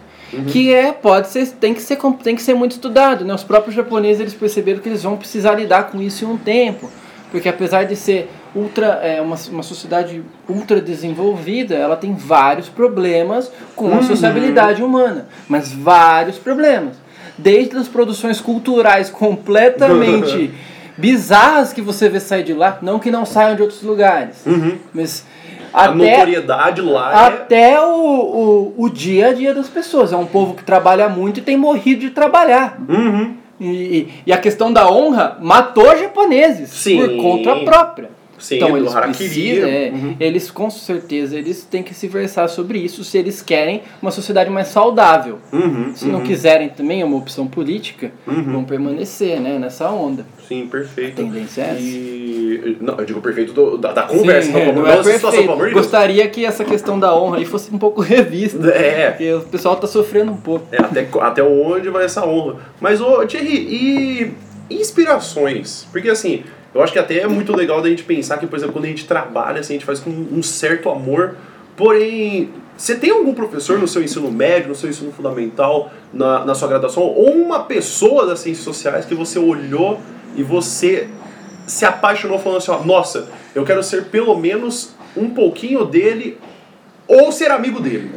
Que é, pode ser, tem que ser, tem que ser muito estudado, né? Os próprios japoneses eles perceberam que eles vão precisar lidar com isso em um tempo, porque apesar de ser ultra, é, uma, uma sociedade ultra desenvolvida, ela tem vários problemas com a sociabilidade humana, mas vários problemas. Desde as produções culturais completamente *laughs* bizarras que você vê sair de lá, não que não saiam de outros lugares, mas A até notoriedade lá é... até o, o, o dia a dia das pessoas. É um povo que trabalha muito e tem morrido de trabalhar. Uhum. E, e- e a questão da honra matou japoneses Sim. por conta própria. Sim, então do eles precisam, é, Uhum. eles com certeza eles têm que se versar sobre isso se eles querem uma sociedade mais saudável. Uhum, Se não quiserem também é uma opção política, vão permanecer né, nessa onda. Sim, perfeito. Tendência é essa. E. Não, eu digo perfeito do- da, da conversa, Sim, não, é, como não é situação, perfeito. pelo amor Deus. Gostaria que essa questão da honra aí fosse um pouco *laughs* revista. É, Porque o pessoal tá sofrendo um pouco. é até, até onde vai essa honra. Mas, ô, Thierry, e inspirações? Porque, assim, eu acho que até é muito legal da gente pensar que, por exemplo, quando a gente trabalha, assim, a gente faz com um certo amor, porém. Você tem algum professor no seu ensino médio, no seu ensino fundamental, na, na sua graduação, ou uma pessoa das ciências sociais que você olhou e você se apaixonou falando assim, ó, nossa, eu quero ser pelo menos um pouquinho dele ou ser amigo dele.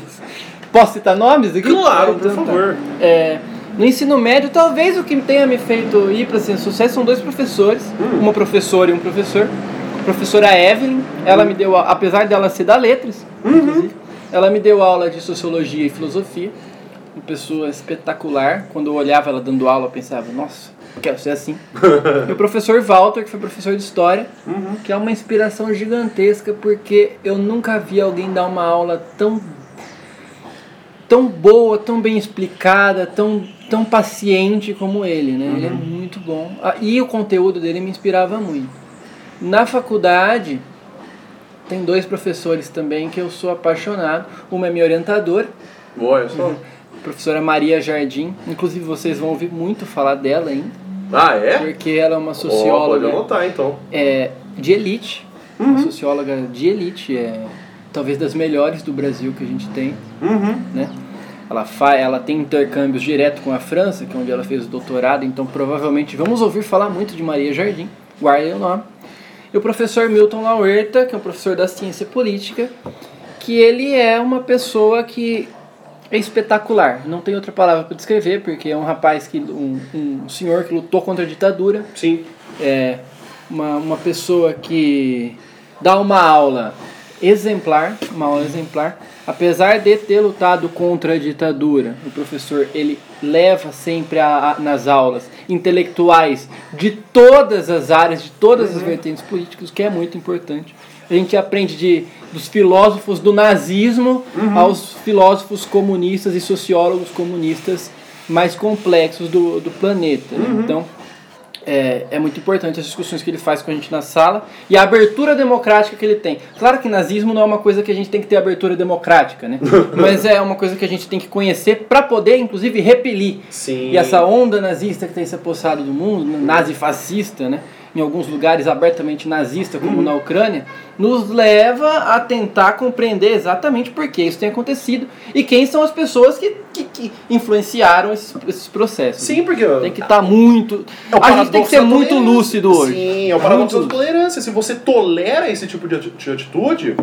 *laughs* Posso citar nomes aqui? Claro, por Então tá. favor. É, no ensino médio, talvez o que tenha me feito ir para ciências sociais são dois professores, Hum. uma professora e um professor. A professora Evelyn, ela me deu, apesar dela ser da letras, Uhum. ela me deu aula de sociologia e filosofia. Uma pessoa espetacular. Quando eu olhava ela dando aula, eu pensava, nossa, quero ser assim. *laughs* e o professor Walter, que foi professor de história, Uhum. que é uma inspiração gigantesca, porque eu nunca vi alguém dar uma aula tão tão boa, tão bem explicada, tão, tão paciente como ele, né? Ele é muito bom. Ah, E o conteúdo dele me inspirava muito. Na faculdade, tem dois professores também que eu sou apaixonado. Uma é minha orientadora, Olha só. a professora Maria Jardim. Inclusive, vocês vão ouvir muito falar dela ainda, Ah, é? porque ela é uma Ó, pode socióloga anotar, então. é, de elite, uma socióloga de elite, é, talvez das melhores do Brasil que a gente tem. Uhum. né? Ela, fa ela tem intercâmbios direto com a França, que é onde ela fez o doutorado, então provavelmente vamos ouvir falar muito de Maria Jardim, guardem o nome. E o professor Milton Lauerta, que é um professor da ciência política, que ele é uma pessoa que é espetacular, não tem outra palavra para descrever, porque é um rapaz, que um, um senhor que lutou contra a ditadura, Sim. é uma, uma pessoa que dá uma aula exemplar, uma aula exemplar. Apesar de ter lutado contra a ditadura, o professor ele leva sempre a, a, nas aulas intelectuais de todas as áreas, de todas as vertentes políticas, que é muito importante. A gente aprende de, dos filósofos do nazismo aos filósofos comunistas e sociólogos comunistas mais complexos do, do planeta. né? Então, é, é muito importante as discussões que ele faz com a gente na sala e a abertura democrática que ele tem. Claro que nazismo não é uma coisa que a gente tem que ter abertura democrática, né? *laughs* Mas é uma coisa que a gente tem que conhecer para poder, inclusive, repelir. Sim. E essa onda nazista que tem se apossado do mundo, né, nazi-fascista, né? em alguns lugares abertamente nazista, como na Ucrânia, nos leva a tentar compreender exatamente por que isso tem acontecido e quem são as pessoas que, que, que influenciaram esses, esses processos. Sim, porque Tem que estar muito. É a gente tem que ser muito lúcido hoje. Sim, é o paradoxo da tolerância. Se você tolera esse tipo de ati- de atitude,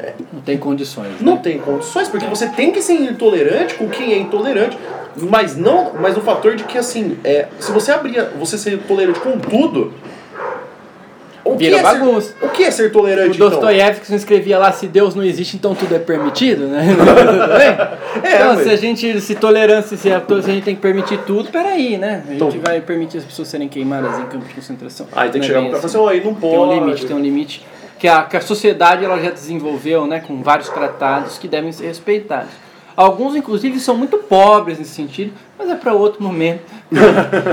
É, Não tem condições. né? não tem condições, porque você tem que ser intolerante com quem é intolerante, mas não, mas o fator de que assim, é, se você abrir, você ser tolerante com tudo, o que, Vira é ser, bagunça. o que é ser O tolerante então? Dostoiévski escrevia lá: se Deus não existe, então tudo é permitido, né? *laughs* *laughs* É, então, mas- se a gente, se tolerância, se a, se a gente tem que permitir tudo, peraí, né? A gente Então- vai permitir as pessoas serem queimadas em campos de concentração. Aí tem que é chegar e assim. aí não pode. Tem um limite, tem um limite. Que a, que a sociedade ela já desenvolveu, né? Com vários tratados que devem ser respeitados. Alguns, inclusive, são muito pobres nesse sentido, mas é para outro momento,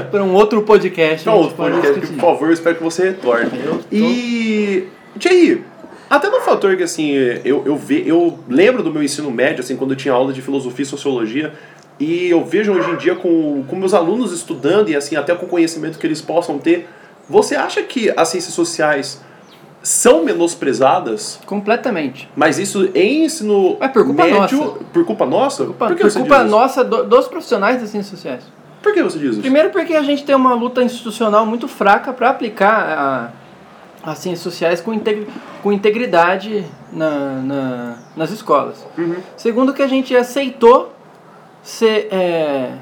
para *laughs* um outro podcast. a Não, gente outro podcast, que, por favor, eu espero que você retorne. Tô- E. Thierry, até no fator que assim, eu, eu, ve, eu lembro do meu ensino médio, assim, quando eu tinha aula de filosofia e sociologia, e eu vejo hoje em dia com, com meus alunos estudando e assim, até com o conhecimento que eles possam ter. Você acha que as ciências sociais são menosprezadas? Completamente. Mas isso em ensino É por culpa médio. nossa. Por culpa nossa? Por culpa, por por culpa nossa do- dos profissionais das ciências sociais. Por que você diz isso? Primeiro porque a gente tem uma luta institucional muito fraca para aplicar a, as ciências sociais com, integ- com integridade na, na- nas escolas. Uhum. Segundo que a gente aceitou ser, é,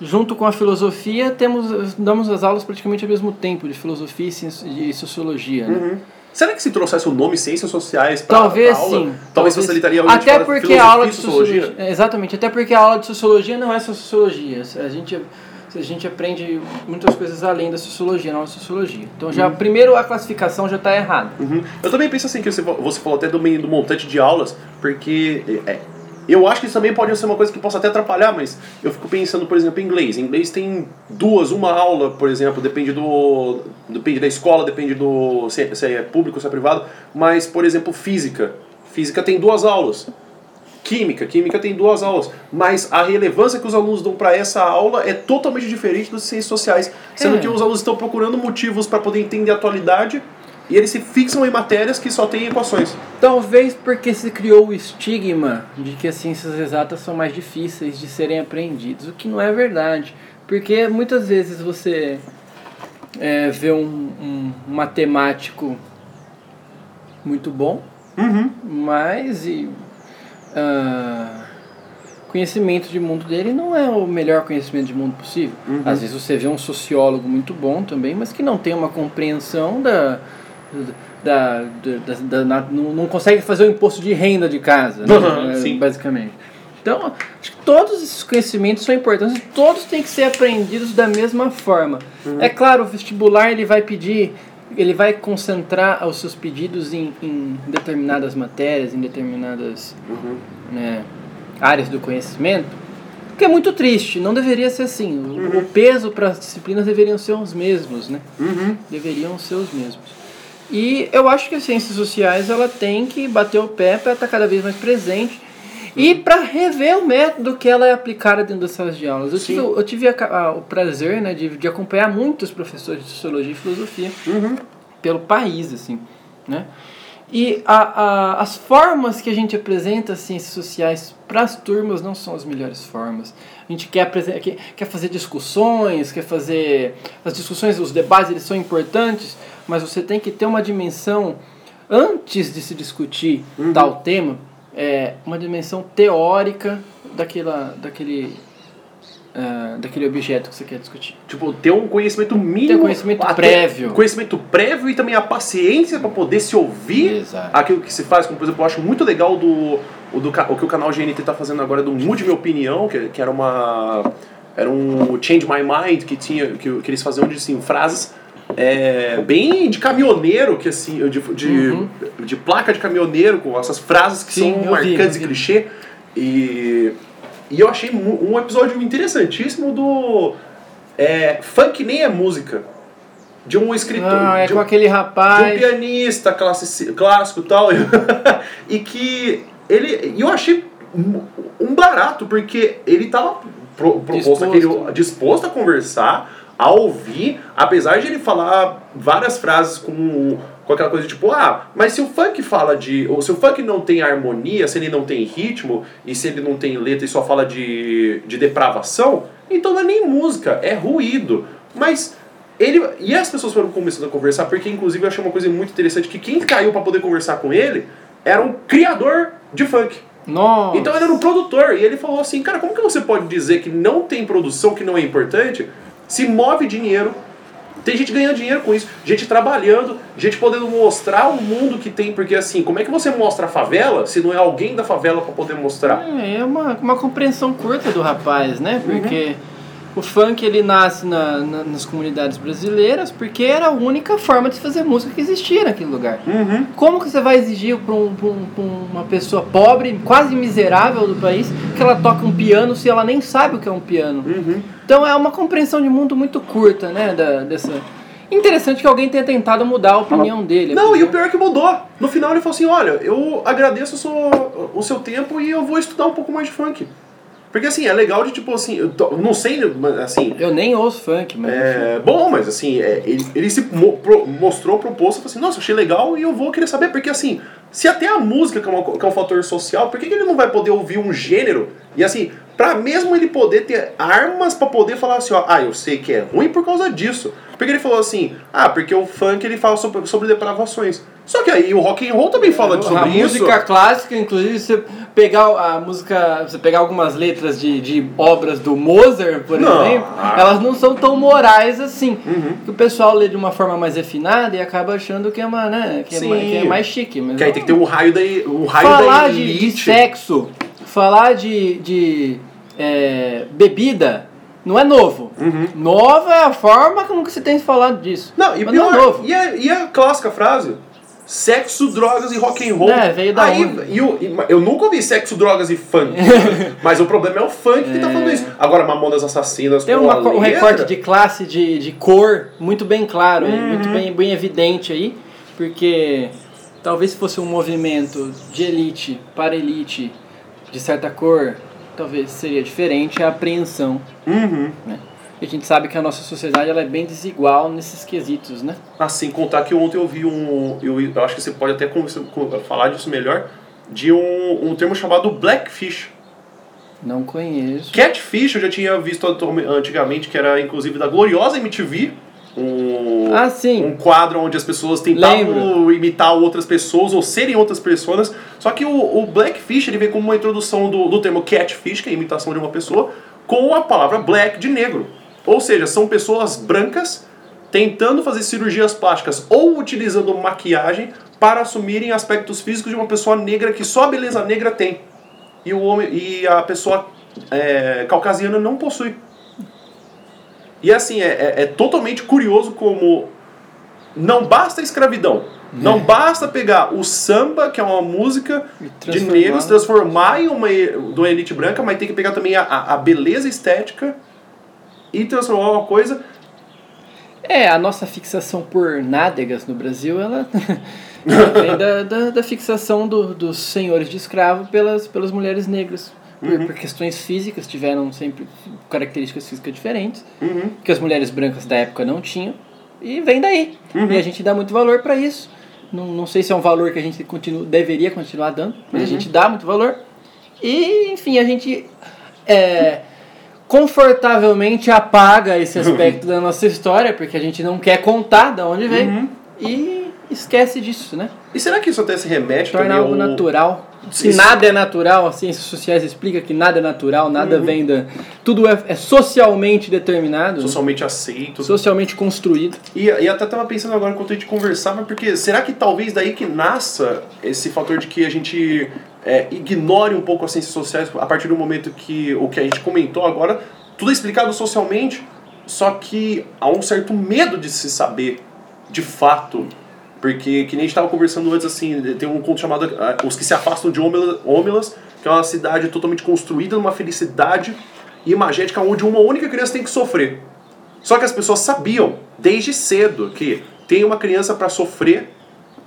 junto com a filosofia, temos, damos as aulas praticamente ao mesmo tempo de filosofia e, e sociologia. né? Uhum. Será que se trouxesse o nome Ciências Sociais pra, Talvez pra aula, sim. talvez facilitaria o Até porque a aula de sociologia? sociologia. Exatamente, até porque a aula de sociologia não é só sociologia. A gente, a gente aprende muitas coisas além da sociologia, não é sociologia. Então já primeiro a classificação já está errada. Uhum. Eu também penso assim, que você, você falou até do, meio- do montante de aulas, porque é, eu acho que isso também pode ser uma coisa que possa até atrapalhar, mas eu fico pensando, por exemplo, em inglês. Em inglês tem duas, uma aula, por exemplo, depende do. Depende da escola, depende do. se é, se é público, se é privado. Mas, por exemplo, física. Física tem duas aulas. Química, química tem duas aulas, mas a relevância que os alunos dão para essa aula é totalmente diferente das ciências sociais, sendo É. que os alunos estão procurando motivos para poder entender a atualidade e eles se fixam em matérias que só têm equações. Talvez porque se criou o estigma de que as ciências exatas são mais difíceis de serem aprendidas, o que não é verdade. Porque muitas vezes você é, vê um, um matemático muito bom, mas e, ah, conhecimento de mundo dele não é o melhor conhecimento de mundo possível. Às vezes você vê um sociólogo muito bom também, mas que não tem uma compreensão da. Da, da, da- da- não, não consegue fazer o imposto de renda de casa, né? Uhum, É, sim. basicamente. Então, acho que todos esses conhecimentos são importantes e todos têm que ser aprendidos da mesma forma. É claro, o vestibular ele vai pedir, ele vai concentrar os seus pedidos em, em determinadas matérias, em determinadas né, áreas do conhecimento, que é muito triste, não deveria ser assim. O, o peso para as disciplinas deveriam ser os mesmos, né? Deveriam ser os mesmos. E eu acho que as ciências sociais ela tem que bater o pé para estar cada vez mais presente e para rever o método que ela é aplicada dentro das salas de aulas. Eu tive, eu tive a a- o prazer né, de, de acompanhar muitos professores de sociologia e filosofia pelo país, assim, né? E a, a, as formas que a gente apresenta as ciências sociais para as turmas não são as melhores formas. A gente quer, quer, quer fazer discussões, quer fazer... As discussões, os debates, eles são importantes, mas você tem que ter uma dimensão, antes de se discutir tal tema, é, uma dimensão teórica daquela, daquele ah, daquele objeto que você quer discutir. Tipo, ter um conhecimento mínimo. Ter conhecimento até- prévio. Conhecimento prévio e também a paciência para poder se ouvir Exato. aquilo que se faz. Como, por exemplo, eu acho muito legal do, o, do, o que o canal GNT tá fazendo agora do Mude Minha Opinião, que, que era uma. Era um Change My Mind que tinha. Que, que eles faziam de assim, frases. É, bem de caminhoneiro, que assim, de, de, Uhum. de placa de caminhoneiro, com essas frases que Sim, são vi, marcantes eu e vi. clichê. E, e eu achei um episódio interessantíssimo do é, Funk nem é música. De um escritor. Ah, é de com um, aquele de um rapaz. pianista clássico e tal. *laughs* e que ele. E eu achei um- um barato, porque ele tava pro, proposto Disposto. aquele- disposto a conversar, a ouvir, apesar de ele falar várias frases com, com aquela coisa tipo, ah, mas se o funk fala de. Ou se o funk não tem harmonia, se ele não tem ritmo, e se ele não tem letra e só fala de, de depravação, então não é nem música, é ruído. Mas ele. E as pessoas foram começando a conversar, porque inclusive eu achei uma coisa muito interessante que quem caiu pra poder conversar com ele era um criador de funk. Nossa. Então ele era um produtor e ele falou assim, cara, como que você pode dizer que não tem produção, que não é importante, se move dinheiro, tem gente ganhando dinheiro com isso, gente trabalhando, gente podendo mostrar o mundo que tem, porque assim, como é que você mostra a favela se não é alguém da favela pra poder mostrar? É, é uma, uma compreensão curta do rapaz, né? Uhum. O funk ele nasce na, na- nas comunidades brasileiras porque era a única forma de fazer música que existia naquele lugar. Uhum. Como que você vai exigir para um, um- uma pessoa pobre, quase miserável do país, que ela toque um piano se ela nem sabe o que é um piano? Uhum. Então é uma compreensão de mundo muito curta, né? Da, dessa... Interessante que alguém tenha tentado mudar a opinião dele. Não, e porque- o pior é que mudou. No final ele falou assim, olha, eu agradeço o seu, o seu tempo e eu vou estudar um pouco mais de funk. Porque assim, é legal de tipo assim, eu tô- não sei, mas, assim, Eu nem ouço funk, mas... É, bom, mas assim, é, ele, ele se mo- pro- mostrou proposto, falou assim, nossa, achei legal e eu vou querer saber, porque assim, se até a música, que é, uma que é um fator social, por que, que ele não vai poder ouvir um gênero? E assim, pra mesmo ele poder ter armas pra poder falar assim, ó, ah, eu sei que é ruim por causa disso. Porque ele falou assim, ah, porque o funk ele fala sobre, sobre depravações. Só que aí o rock and roll também fala sobre a isso. música clássica, inclusive, você pegar a música, você pegar algumas letras de, de obras do Mozart, por Não. exemplo, elas não são tão morais assim. Uhum. Que o pessoal lê de uma forma mais refinada e acaba achando que é uma, né, que, é, que é mais chique. Mas Que aí tem que ter um raio da, um raio falar da de, elite. de sexo, falar de, de é, bebida, não é novo. Uhum. Nova é a forma como que você tem falado disso. Não, e pior, não é novo. e, a, e a clássica frase? Sexo, drogas e rock and roll. É, veio da Aí, e o- e- eu nunca ouvi sexo, drogas e funk. *laughs* mas o problema é o funk que tá falando isso. Agora, Mamonas Assassinas Tem uma um recorte de classe, de, de cor, muito bem claro, aí, Uhum. muito bem, bem evidente aí, porque talvez se fosse um movimento de elite para elite de certa cor, talvez seria diferente a apreensão. Uhum. Né? E a gente sabe que a nossa sociedade ela é bem desigual nesses quesitos, né? Assim, contar que ontem eu vi um. Eu, eu acho que você pode até conversa- co- falar disso melhor. De um, um termo chamado blackfish. Não conheço. Catfish eu já tinha visto antigamente, que era inclusive da gloriosa MTV. Um, Ah, sim. um quadro onde as pessoas tentavam Lembro. imitar outras pessoas ou serem outras pessoas. Só que o, o Blackfish ele vem como uma introdução do, do termo catfish, que é a imitação de uma pessoa, com a palavra black de negro. Ou seja, são pessoas brancas tentando fazer cirurgias plásticas ou utilizando maquiagem para assumirem aspectos físicos de uma pessoa negra que só a beleza negra tem. E, o homem, e a pessoa é, caucasiana não possui. E assim, é, é, é totalmente curioso como não basta a escravidão. Não basta pegar o samba, que é uma música de negros, transformar em uma, uma elite branca, mas tem que pegar também a, a beleza estética e transformar uma coisa. É, a nossa fixação por nádegas no Brasil, ela *laughs* ela vem da, da, da fixação do- dos senhores de escravo pelas, pelas mulheres negras. Por, Uhum. por questões físicas, tiveram sempre características físicas diferentes, Uhum. que as mulheres brancas da época não tinham, e vem daí. Uhum. E a gente dá muito valor para isso. Não, não sei se é um valor que a gente continua, deveria continuar dando, mas Uhum. a gente dá muito valor. E, enfim, a gente é, confortavelmente apaga esse *laughs* aspecto da nossa história, porque a gente não quer contar de onde veio, Uhum. e esquece disso, né? E será que isso até se remete Torna também algo ao, natural. Se nada é natural, as ciências sociais explica que nada é natural, nada vem da. Tudo é, é socialmente determinado, Socialmente aceito. socialmente construído. E, e até tava pensando agora enquanto a gente conversava, porque será que talvez daí que nasça esse fator de que a gente é, ignore um pouco as ciências sociais a partir do momento que o que a gente comentou agora, tudo é explicado socialmente, só que há um certo medo de se saber de fato. Porque, que nem a gente estava conversando antes, assim, tem um conto chamado ah, Os que se afastam de Ómilas, que é uma cidade totalmente construída numa felicidade imagética onde uma única criança tem que sofrer. Só que as pessoas sabiam desde cedo que tem uma criança para sofrer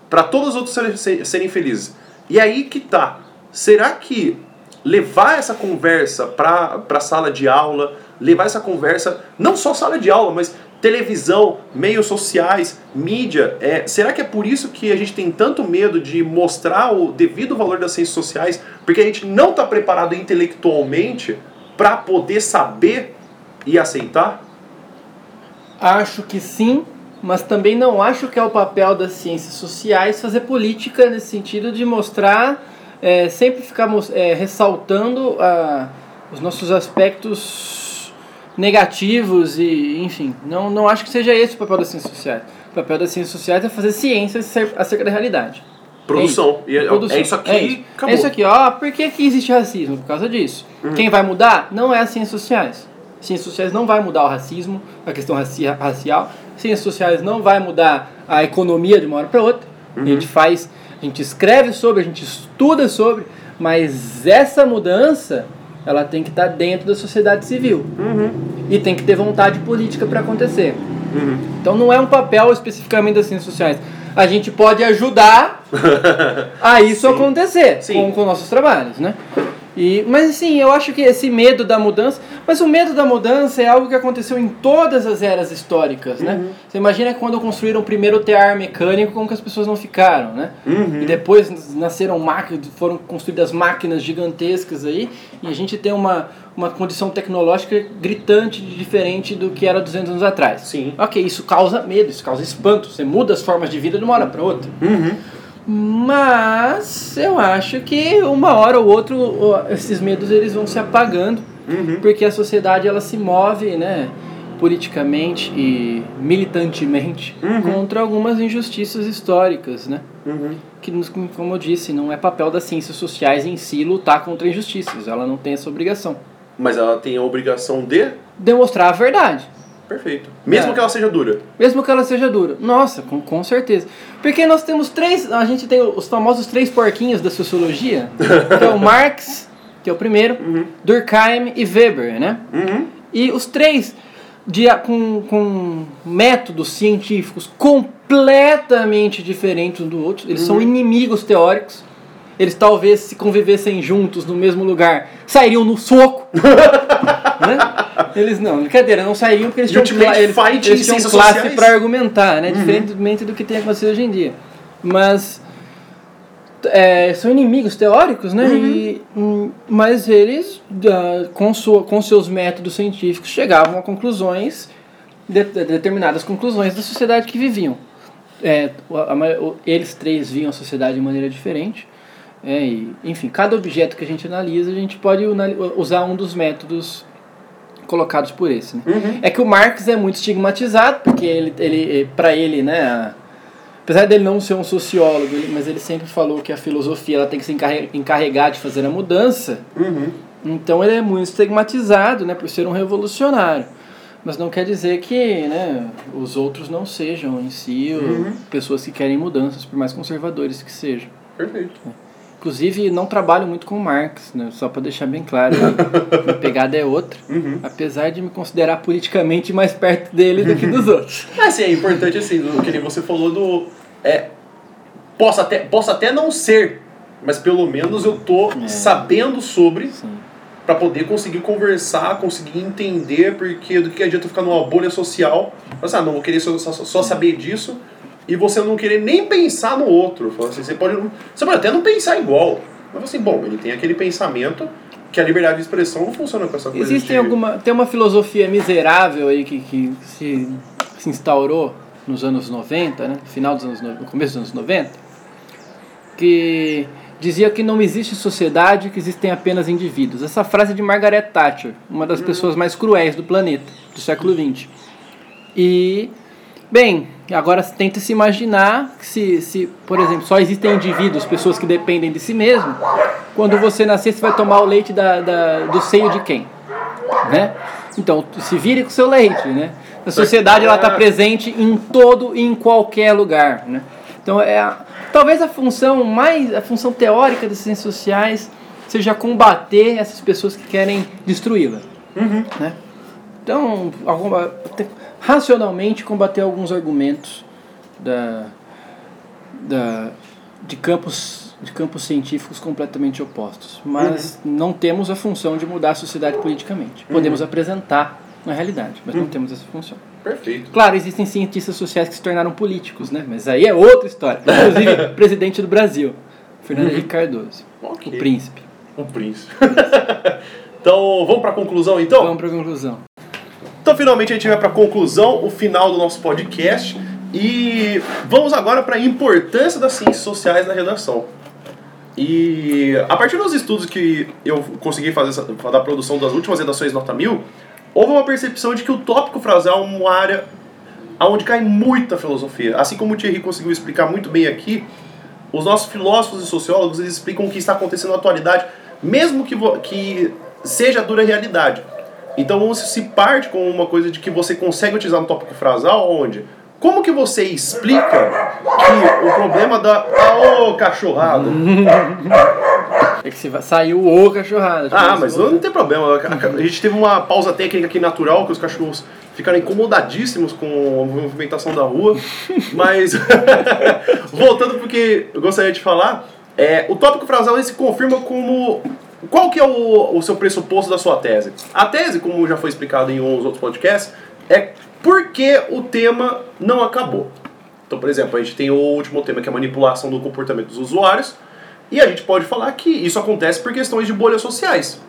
para todos os outros serem, se- serem felizes. E aí que tá. Será que levar essa conversa para a sala de aula, levar essa conversa, não só sala de aula, mas televisão, meios sociais, mídia, é, será que é por isso que a gente tem tanto medo de mostrar o devido valor das ciências sociais? Porque a gente não está preparado intelectualmente para poder saber e aceitar? Acho que sim, mas também não acho que é o papel das ciências sociais fazer política nesse sentido de mostrar, é, sempre ficar é, ressaltando ah, os nossos aspectos negativos e, enfim, não, não acho que seja esse o papel das ciências sociais. O papel das ciências sociais é fazer ciência acer- acerca da realidade. Produção. E é, Produção. é isso aqui, É isso, acabou. É isso aqui, ó. Por que, que existe racismo? Por causa disso. Quem vai mudar não é as ciências sociais. Ciências sociais não vai mudar o racismo, a questão raci racial. Ciências sociais não vai mudar a economia de uma hora para outra. A gente faz, a gente escreve sobre, a gente estuda sobre, mas essa mudança ela tem que estar dentro da sociedade civil e tem que ter vontade política para acontecer. Então não é um papel especificamente das ciências sociais. A gente pode ajudar *laughs* a isso Sim. acontecer Sim. com, com nossos trabalhos, né? E, mas assim, eu acho que esse medo da mudança, mas o medo da mudança é algo que aconteceu em todas as eras históricas, né? Uhum. Você imagina quando construíram o primeiro tear mecânico, como que as pessoas não ficaram, né? Uhum. E depois nasceram máquinas, foram construídas máquinas gigantescas aí, e a gente tem uma, uma condição tecnológica gritante diferente do que era 200 anos atrás. Sim. Ok, isso causa medo, isso causa espanto, você muda as formas de vida de uma hora para outra. Uhum. Mas eu acho que uma hora ou outra esses medos eles vão se apagando, Uhum. porque a sociedade ela se move, né, politicamente e militantemente Uhum. contra algumas injustiças históricas, né? Uhum. Que, nos- como eu disse, não é papel das ciências sociais em si lutar contra injustiças, ela não tem essa obrigação. Mas ela tem a obrigação de. Demonstrar a verdade. Perfeito. Mesmo É. que ela seja dura. Mesmo que ela seja dura. Nossa, com, com certeza. Porque nós temos três. A gente tem os famosos três porquinhos da sociologia, que é o *laughs* Marx, que é o primeiro, Durkheim e Weber, né? Uhum. E os três, de, com, com métodos científicos completamente diferentes um do outro, eles são inimigos teóricos. Eles talvez se convivessem juntos no mesmo lugar, sairiam no soco. *laughs* né? Eles não, brincadeira, não sairiam porque eles tinham, cla- eles, eles tinham classe para argumentar, né? Diferentemente do que tem acontecido hoje em dia. Mas é, são inimigos teóricos, né? E, hum, mas eles, com, sua, com seus métodos científicos, chegavam a conclusões, de, de- determinadas conclusões da sociedade que viviam. É, eles três viam a sociedade de maneira diferente. É, e, enfim, cada objeto que a gente analisa, a gente pode usar um dos métodos colocados por esse. Né? É que o Marx é muito estigmatizado, porque ele, ele para ele, né, a- apesar dele não ser um sociólogo, ele- mas ele sempre falou que a filosofia ela tem que se encarre- encarregar de fazer a mudança. Uhum. Então ele é muito estigmatizado, né, por ser um revolucionário. Mas não quer dizer que, né, os outros não sejam em si ou pessoas que querem mudanças, por mais conservadores que sejam. Perfeito. Inclusive, não trabalho muito com Marx, né? só para deixar bem claro. *laughs* Minha pegada é outra, apesar de me considerar politicamente mais perto dele do que dos *laughs* outros. Mas é importante assim, do, que você falou do. É, posso, até, posso até não ser, mas pelo menos eu tô sabendo sobre para poder conseguir conversar, conseguir entender, porque do que adianta ficar numa bolha social, mas ah, não vou querer só, só, só saber disso, e você não querer nem pensar no outro. Assim, você, pode, você pode até não pensar igual, mas assim, bom, ele tem aquele pensamento que a liberdade de expressão não funciona com essa coisa. Existem de- alguma. Tem uma filosofia miserável aí que, que se, se instaurou nos anos 90, né? Final dos anos no começo dos anos 90, que dizia que não existe sociedade, que existem apenas indivíduos. Essa frase é de Margaret Thatcher, uma das pessoas mais cruéis do planeta, do século XX. E, bem, agora tenta se imaginar que se, se, por exemplo, só existem indivíduos, pessoas que dependem de si mesmo, quando você nascer, você vai tomar o leite da, da do seio de quem? Né? Então, se vire com seu leite, né? A sociedade ela está presente em todo e em qualquer lugar, né? Então, é a, talvez a função mais, a função teórica das ciências sociais seja combater essas pessoas que querem destruí-la, Uhum. né? Então, alguma, racionalmente combater alguns argumentos da, da, de campos de campos científicos completamente opostos, mas não temos a função de mudar a sociedade politicamente. Podemos apresentar na realidade, mas não temos essa função. Perfeito. Claro, existem cientistas sociais que se tornaram políticos, né? Mas aí é outra história. Inclusive, *laughs* presidente do Brasil, Fernando Henrique Cardoso, Ok. o príncipe. Um príncipe. *laughs* então, vamos para a conclusão então? Vamos para a conclusão. Então, finalmente a gente vai para a conclusão, o final do nosso podcast. E vamos agora para a importância das ciências sociais na redação. E a partir dos estudos que eu consegui fazer essa, da produção das últimas redações Nota 1000, houve uma percepção de que o tópico frasal é uma área onde cai muita filosofia. Assim como o Thierry conseguiu explicar muito bem aqui, os nossos filósofos e sociólogos eles explicam o que está acontecendo na atualidade, mesmo que, que seja a dura realidade. Então se parte com uma coisa de que você consegue utilizar um tópico frasal onde? Como que você explica que o problema da ah, ô cachorrada *laughs* É que se saiu o cachorrada. tipo, ah mas não tem problema. A a gente teve uma pausa técnica aqui natural que os cachorros ficaram incomodadíssimos com a movimentação da rua *laughs* mas *laughs* voltando porque eu gostaria de falar é, o tópico frasal ele se confirma como qual que é o, o seu pressuposto da sua tese a tese como já foi explicado em uns outros podcasts é por que o tema não acabou então por exemplo a gente tem o último tema que é a manipulação do comportamento dos usuários e a gente pode falar que isso acontece por questões de bolhas sociais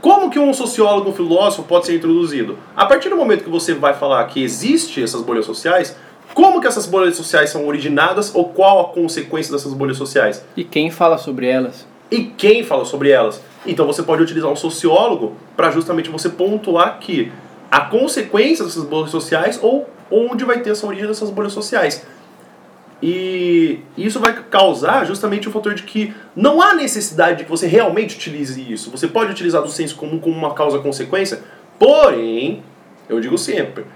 como que um sociólogo, um filósofo pode ser introduzido? A partir do momento que você vai falar que existe essas bolhas sociais, como que essas bolhas sociais são originadas ou qual a consequência dessas bolhas sociais? E quem fala sobre elas? E quem fala sobre elas? Então você pode utilizar um sociólogo para justamente você pontuar que a consequência dessas bolhas sociais ou onde vai ter essa origem dessas bolhas sociais. E isso vai causar justamente o fator de que não há necessidade de que você realmente utilize isso. Você pode utilizar do senso comum como uma causa-consequência, porém, eu digo sempre,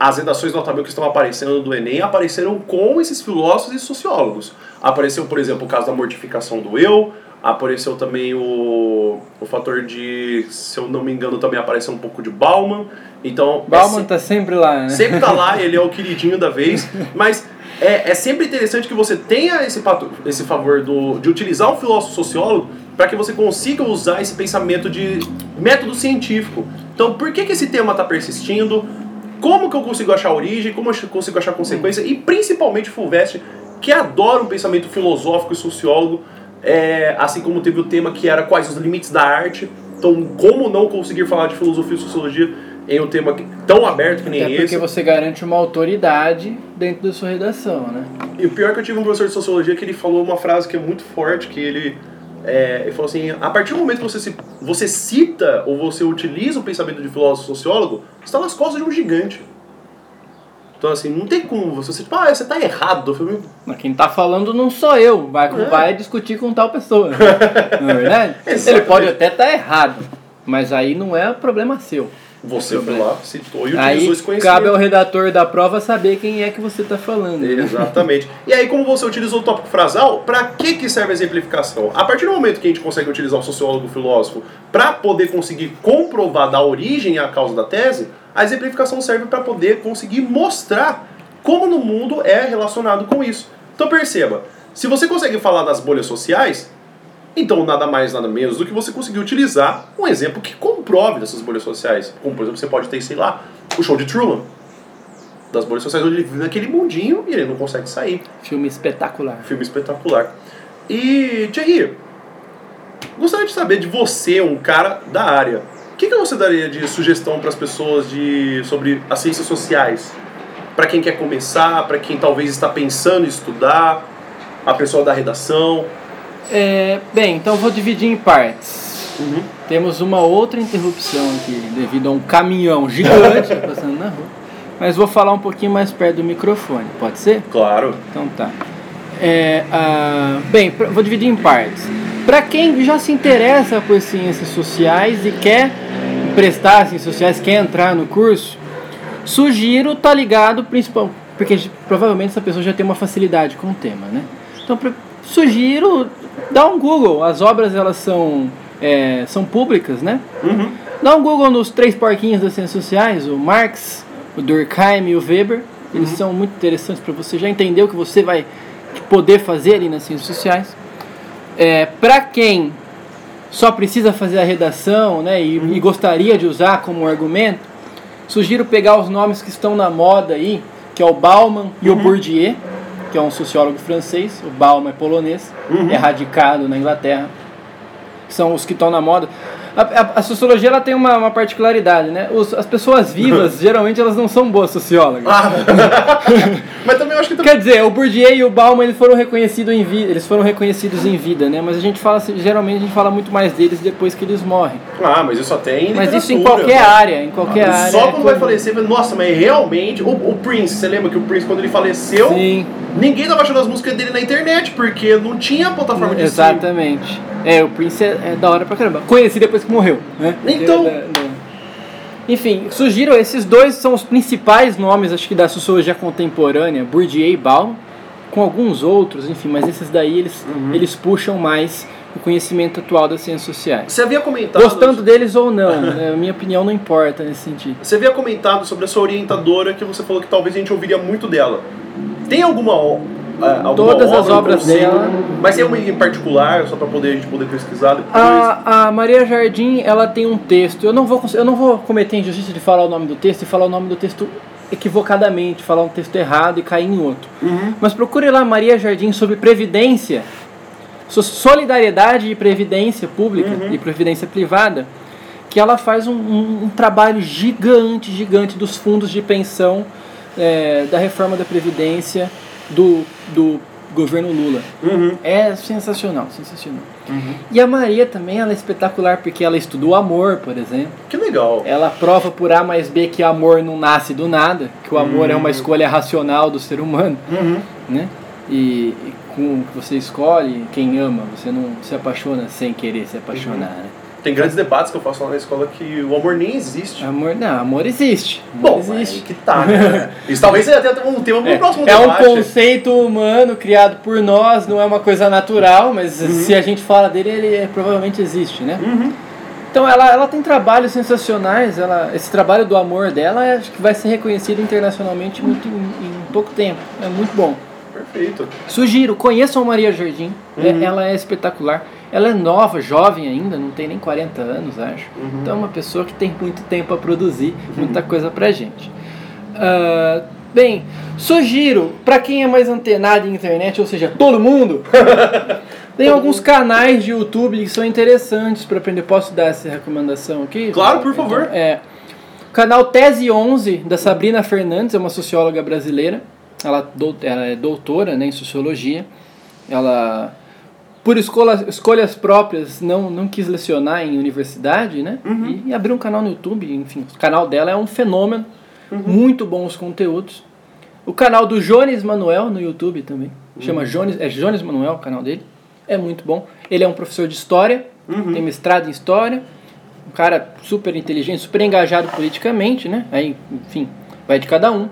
as redações notáveis que estão aparecendo do Enem apareceram com esses filósofos e sociólogos. Apareceu, por exemplo, o caso da mortificação do eu, apareceu também o, o fator de, se eu não me engano, também apareceu um pouco de Bauman. Então, Bauman é, tá sempre lá, né? sempre tá lá, *laughs* ele é o queridinho da vez, mas é, é sempre interessante que você tenha esse, pato- esse favor do, de utilizar um filósofo sociólogo para que você consiga usar esse pensamento de método científico. Então, por que, que esse tema está persistindo? Como que eu consigo achar origem? Como eu consigo achar consequência? E principalmente o Fulvestre, que adora um pensamento filosófico e sociólogo, é, assim como teve o tema que era quais os limites da arte. Então, como não conseguir falar de filosofia e sociologia em um tema tão aberto que nem Até porque esse? você garante uma autoridade dentro da sua redação, né? E o pior é que eu tive um professor de sociologia que ele falou uma frase que é muito forte, que ele, é, ele falou assim, a partir do momento que você, se, você cita ou você utiliza o pensamento de filósofo sociólogo, você está nas costas de um gigante. Então assim, não tem como você, tipo, ah, você tá errado. Eu falei, Mas quem tá falando não sou eu, vai, É. vai discutir com tal pessoa. *laughs* Não é verdade? Ele Exatamente. pode até estar errado, mas aí não é problema seu. você foi lá, citou e utilizou Aí esse conhecimento. cabe ao redator da prova saber quem é que você está falando. né? Exatamente. E aí, como você utilizou o tópico frasal, para que, que serve a exemplificação? A partir do momento que a gente consegue utilizar o sociólogo, o filósofo, para poder conseguir comprovar da origem à causa da tese, a exemplificação serve para poder conseguir mostrar como no mundo é relacionado com isso. Então perceba, se você consegue falar das bolhas sociais, então nada mais, nada menos do que você conseguir utilizar um exemplo que comprove dessas bolhas sociais. Como, por exemplo, você pode ter, sei lá, o show de Truman. Das bolhas sociais onde ele vive naquele mundinho e ele não consegue sair. Filme espetacular. Filme espetacular. E, Thierry, gostaria de saber de você, um cara da área. O que, que você daria de sugestão para as pessoas de, sobre as ciências sociais? Para quem quer começar, para quem talvez está pensando em estudar, a pessoa da redação. É, bem, então vou dividir em partes. Uhum. Temos uma outra interrupção aqui, devido a um caminhão gigante passando na rua. Mas vou falar um pouquinho mais perto do microfone, pode ser? Claro. Então tá. É, ah, bem, vou dividir em partes. Para quem já se interessa por ciências sociais e quer prestar ciências sociais, quer entrar no curso, sugiro tá ligado principal, porque provavelmente essa pessoa já tem uma facilidade com o tema, né? Então sugiro dar um Google. As obras elas são é, são públicas, né? Uhum. Dá um Google nos três porquinhos das ciências sociais, o Marx, o Durkheim e o Weber. Eles são muito interessantes para você já entender o que você vai poder fazer ali nas ciências sociais. É, para quem só precisa fazer a redação né, e, e gostaria de usar como argumento, sugiro pegar os nomes que estão na moda aí, que é o Bauman e o Bourdieu, que é um sociólogo francês, o Bauman é polonês, é radicado na Inglaterra. São os que estão na moda. A, a- a sociologia ela tem uma, uma particularidade, né? Os- as pessoas vivas, *laughs* geralmente, elas não são boas sociólogas. Ah. *laughs* Mas também acho que também. Quer dizer, o Bourdieu e o Bauman eles foram reconhecidos em vida, eles foram reconhecidos em vida, né? Mas a gente fala geralmente a gente fala muito mais deles depois que eles morrem. Ah, mas isso até em Mas isso em qualquer né? área, em qualquer área. Só é quando vai comum. falecer, nossa, mas realmente. O, o Prince, você lembra que o Prince, quando ele faleceu, Sim, ninguém tava achando as músicas dele na internet, porque não tinha plataforma de exatamente. É, o Prince é, é da hora pra caramba. Conheci depois que morreu, né? Então. É, da- da- Enfim, sugiro, esses dois são os principais nomes, acho que da sociologia contemporânea, Bourdieu e Bauman, com alguns outros, enfim, mas esses daí eles, Uhum. eles puxam mais o conhecimento atual das ciências sociais. Você havia comentado. Gostando deles ou não, *laughs* né? minha opinião não importa nesse sentido. Você havia comentado sobre a sua orientadora que você falou que talvez a gente ouviria muito dela. Tem alguma, é, alguma Todas as obra, um obras dela. Mas tem uma em particular, só pra poder, a gente poder pesquisar depois? A, a Maria Jardim, ela tem um texto. Eu não vou eu não vou cometer a injustiça de falar o nome do texto e falar o nome do texto equivocadamente, falar um texto errado e cair em outro. Uhum. Mas procure lá Maria Jardim sobre previdência, so- solidariedade e previdência pública Uhum. e previdência privada, que ela faz um, um- um trabalho gigante, gigante dos fundos de pensão é, da reforma da previdência do, do governo Lula. Uhum. É sensacional, sensacional. E a Maria também, ela é espetacular porque ela estudou amor, por exemplo. Que legal. Ela prova por A mais B que amor não nasce do nada, que o amor é uma escolha racional do ser humano, Uhum. né? E, e com o que você escolhe, quem ama, você não se apaixona sem querer se apaixonar, né? Tem grandes debates que eu faço lá na escola que o amor nem existe. Amor, não, amor existe. Amor Bom, existe. que tá, né? *laughs* Isso talvez seja até um tema pro É, próximo é um debate. conceito humano criado por nós, não é uma coisa natural, mas se a gente fala dele, ele é- provavelmente existe, né? Uhum. Então ela, ela tem trabalhos sensacionais, ela, esse trabalho do amor dela acho que vai ser reconhecido internacionalmente muito, em, em pouco tempo. É muito bom. Perfeito. Sugiro, conheçam a Maria Jardim, é- Uhum. ela é espetacular. Ela é nova, jovem ainda, não tem nem 40 anos, acho. Uhum. Então é uma pessoa que tem muito tempo a produzir, muita coisa pra gente. Ah, bem, sugiro, pra quem é mais antenado em internet, ou seja, todo mundo, *laughs* tem alguns canais de YouTube que são interessantes para aprender. Posso dar essa recomendação aqui? Claro, por favor. Então, é, o canal Tese 11, da Sabrina Fernandes, é uma socióloga brasileira. Ela, ela é doutora né, em sociologia. Ela, por escola, escolhas próprias, não, não quis lecionar em universidade, né? E, e abriu um canal no YouTube. Enfim, o canal dela é um fenômeno. Muito bons conteúdos. O canal do Jones Manuel no YouTube também. Chama Jones, é Jones Manuel o canal dele. É muito bom. Ele é um professor de história, tem mestrado em história. Um cara super inteligente, super engajado politicamente, né? Aí, enfim, vai de cada um.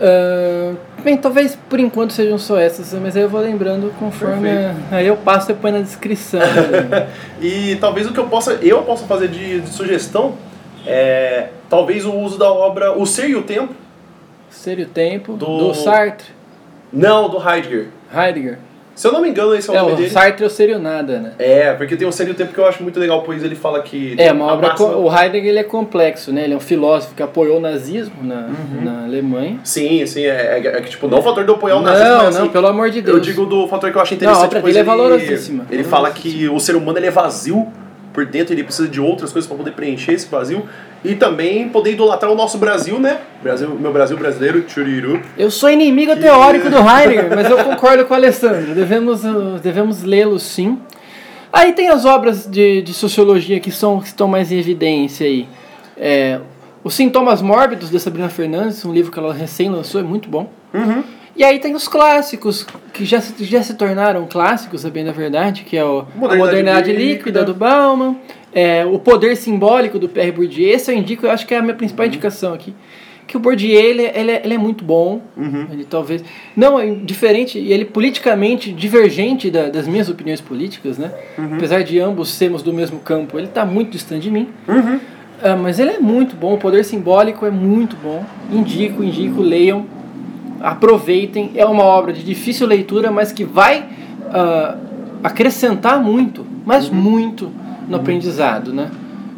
Ah, bem, talvez por enquanto sejam só essas, mas aí eu vou lembrando conforme. Aí eu passo depois na descrição. *laughs* E talvez o que eu possa, eu possa fazer de, de sugestão é talvez o uso da obra O Ser e o Tempo. Ser e o tempo. Do- Do, Sartre. Não, do Heidegger. Heidegger. Se eu não me engano, esse é o É, nome o dele. Sartre seria o nada, né? É, porque tem o Ser e o Tempo que eu acho muito legal, pois ele fala que. É, uma obra. máxima- O Heidegger ele é complexo, né? Ele é um filósofo que apoiou o nazismo na, na Alemanha. Sim, sim, é, é- é que tipo, não o fator de apoiar o Não, nazismo, mas não, assim, pelo amor de Deus. Eu digo do fator que eu acho interessante. Não, a obra dele é ele- valorosíssima. Ele fala que o ser humano ele é vazio por dentro, ele precisa de outras coisas para poder preencher esse vazio e também poder idolatrar o nosso Brasil, né? Brasil, meu Brasil brasileiro, churiru. Eu sou inimigo Que- teórico do Heidegger, mas eu concordo com o Alessandro. Devemos, uh, devemos lê-lo sim. Aí tem as obras de, de sociologia que, são, que estão mais em evidência aí. É, Os Sintomas Mórbidos, da Sabrina Fernandes, um livro que ela recém lançou, é muito bom. Uhum. E aí tem os clássicos, que já se, já se tornaram clássicos, a bem da verdade, que é o, a Modernidade Modernidade Líquida, Líquida, do Bauman, é, o Poder Simbólico do Pierre Bourdieu. Esse eu indico, eu acho que é a minha principal Uhum. indicação aqui. Que o Bourdieu, ele, ele, é- ele é muito bom, Uhum. ele talvez... Não, é diferente, e ele politicamente divergente da- das minhas opiniões políticas, né? Uhum. Apesar de ambos sermos do mesmo campo, ele está muito distante de mim. Ah, mas ele é muito bom, o poder simbólico é muito bom. Indico, indico, leiam, aproveitem. É uma obra de difícil leitura, mas que vai ah, acrescentar muito, mas muito no aprendizado, né?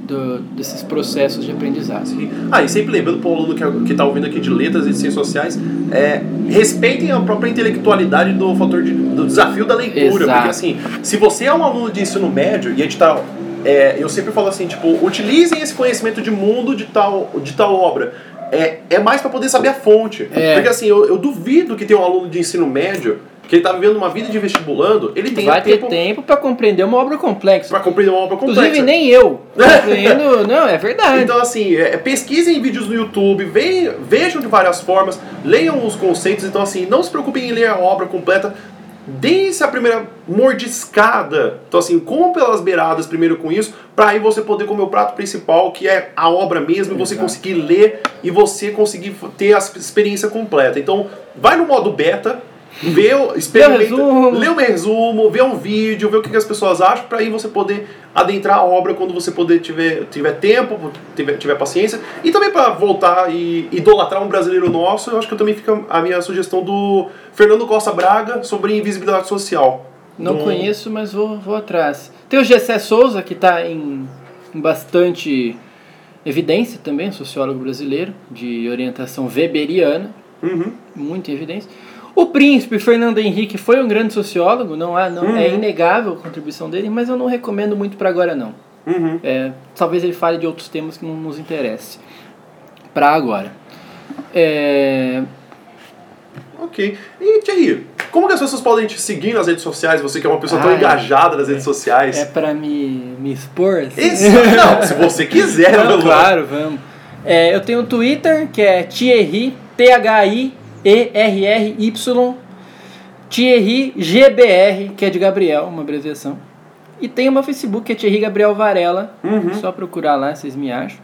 Do- desses processos de aprendizado. Ah, e sempre lembrando para o aluno que, que tá ouvindo aqui de letras e de ciências sociais, é, respeitem a própria intelectualidade do fator de- do desafio da leitura. Exato. Porque assim, se você é um aluno de ensino médio e a gente tá. é, eu sempre falo assim, tipo, utilizem esse conhecimento de mundo de tal, de tal obra. É, é mais para poder saber a fonte. É. Porque assim, eu, eu duvido que tenha um aluno de ensino médio que ele tá vivendo uma vida de vestibulando, ele tenha Vai ter tempo tempo para compreender uma obra complexa. para compreender uma obra complexa. Inclusive, nem eu *laughs* compreendo. Não, é verdade. Então, assim, é, pesquisem vídeos no YouTube, ve- vejam de várias formas, leiam os conceitos. Então, assim, não se preocupem em ler a obra completa. Deem-se a primeira mordiscada. Então, assim, como pelas beiradas primeiro com isso, para aí você poder comer o prato principal, que é a obra mesmo, e você Exato. conseguir ler e você conseguir ter a experiência completa. Então, vai no modo beta. Vê, o- experimenta, resumo. lê um resumo, vê um vídeo, vê o que, que as pessoas acham, para aí você poder adentrar a obra quando você poder tiver, tiver tempo, tiver, tiver paciência. E também para voltar e idolatrar um brasileiro nosso, eu acho que também fica a minha sugestão do Fernando Costa Braga sobre invisibilidade social. Não Do- conheço, mas vou, vou atrás. Tem o Gessé Souza, que está em, em bastante evidência também, sociólogo brasileiro, de orientação weberiana, Uhum. muito em evidência. O príncipe Fernando Henrique foi um grande sociólogo, não há, não é Uhum. inegável a contribuição dele, mas eu não recomendo muito para agora não. Uhum. É, talvez ele fale de outros temas que não nos interessem. Para agora. É, Ok. E Thierry, como que as pessoas podem te seguir nas redes sociais? Você que é uma pessoa tão Ah, é. engajada nas redes sociais. é para me, me expor? assim? Isso, não, se você quiser, Não, claro, vamos. É, eu tenho um Twitter que é Thierry, T-H-I-E-R-R-Y, Thierry GBR, que é de Gabriel, uma abreviação. E tem meu Facebook, que é Thierry Gabriel Varela. Uhum. Só procurar lá, vocês me acham.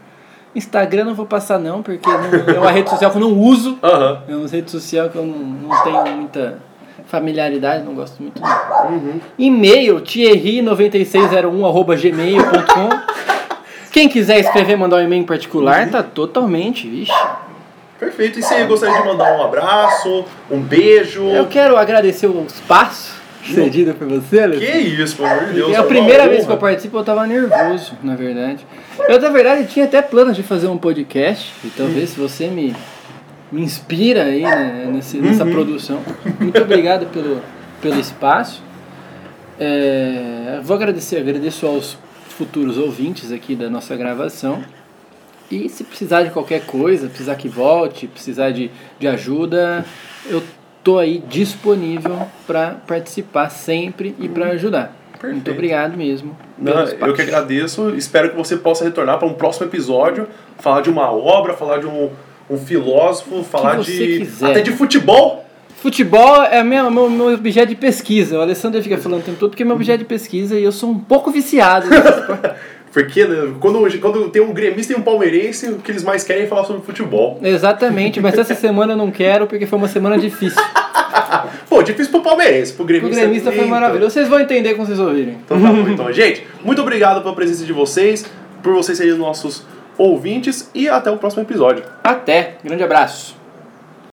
Instagram não vou passar não, porque não- é uma rede social que eu não uso. Aham. É uma rede social que eu não, não tenho muita familiaridade, não gosto muito. Não. Uhum. E-mail, thierry9601.gmail.com Quem quiser escrever, mandar um e-mail em particular, tá totalmente, vixe. Perfeito. E você gostaria de mandar um abraço, um beijo? Eu quero agradecer o espaço cedido por você, Alex. Que isso, pelo amor de Deus. É a uma primeira vez que eu participo, eu tava nervoso, na verdade. Eu, na verdade, tinha até planos de fazer um podcast, e talvez se você me, me inspira aí né, nesse, nessa Uhum. produção. Muito obrigado pelo, pelo espaço. É, vou agradecer, agradeço aos futuros ouvintes aqui da nossa gravação. E se precisar de qualquer coisa, precisar que volte, precisar de, de ajuda, eu tô aí disponível para participar sempre e para ajudar. Muito Perfeito. obrigado mesmo. Não, eu que agradeço. Espero que você possa retornar para um próximo episódio, falar de uma obra, falar de um, um filósofo, falar de quiser. até de futebol. Futebol é meu, meu, meu objeto de pesquisa. O Alessandro fica falando o tempo todo porque é meu objeto de pesquisa e eu sou um pouco viciado. *laughs* Porque né, quando, quando tem um gremista e um palmeirense, o que eles mais querem é falar sobre futebol. Exatamente, mas essa semana eu não quero porque foi uma semana difícil. *laughs* Pô, difícil pro palmeirense, pro O gremista. gremista foi nem maravilhoso. Vocês vão entender quando vocês ouvirem. Então tá bom, então. Gente, muito obrigado pela presença de vocês, por vocês serem nossos ouvintes e até o próximo episódio. Até. Grande abraço.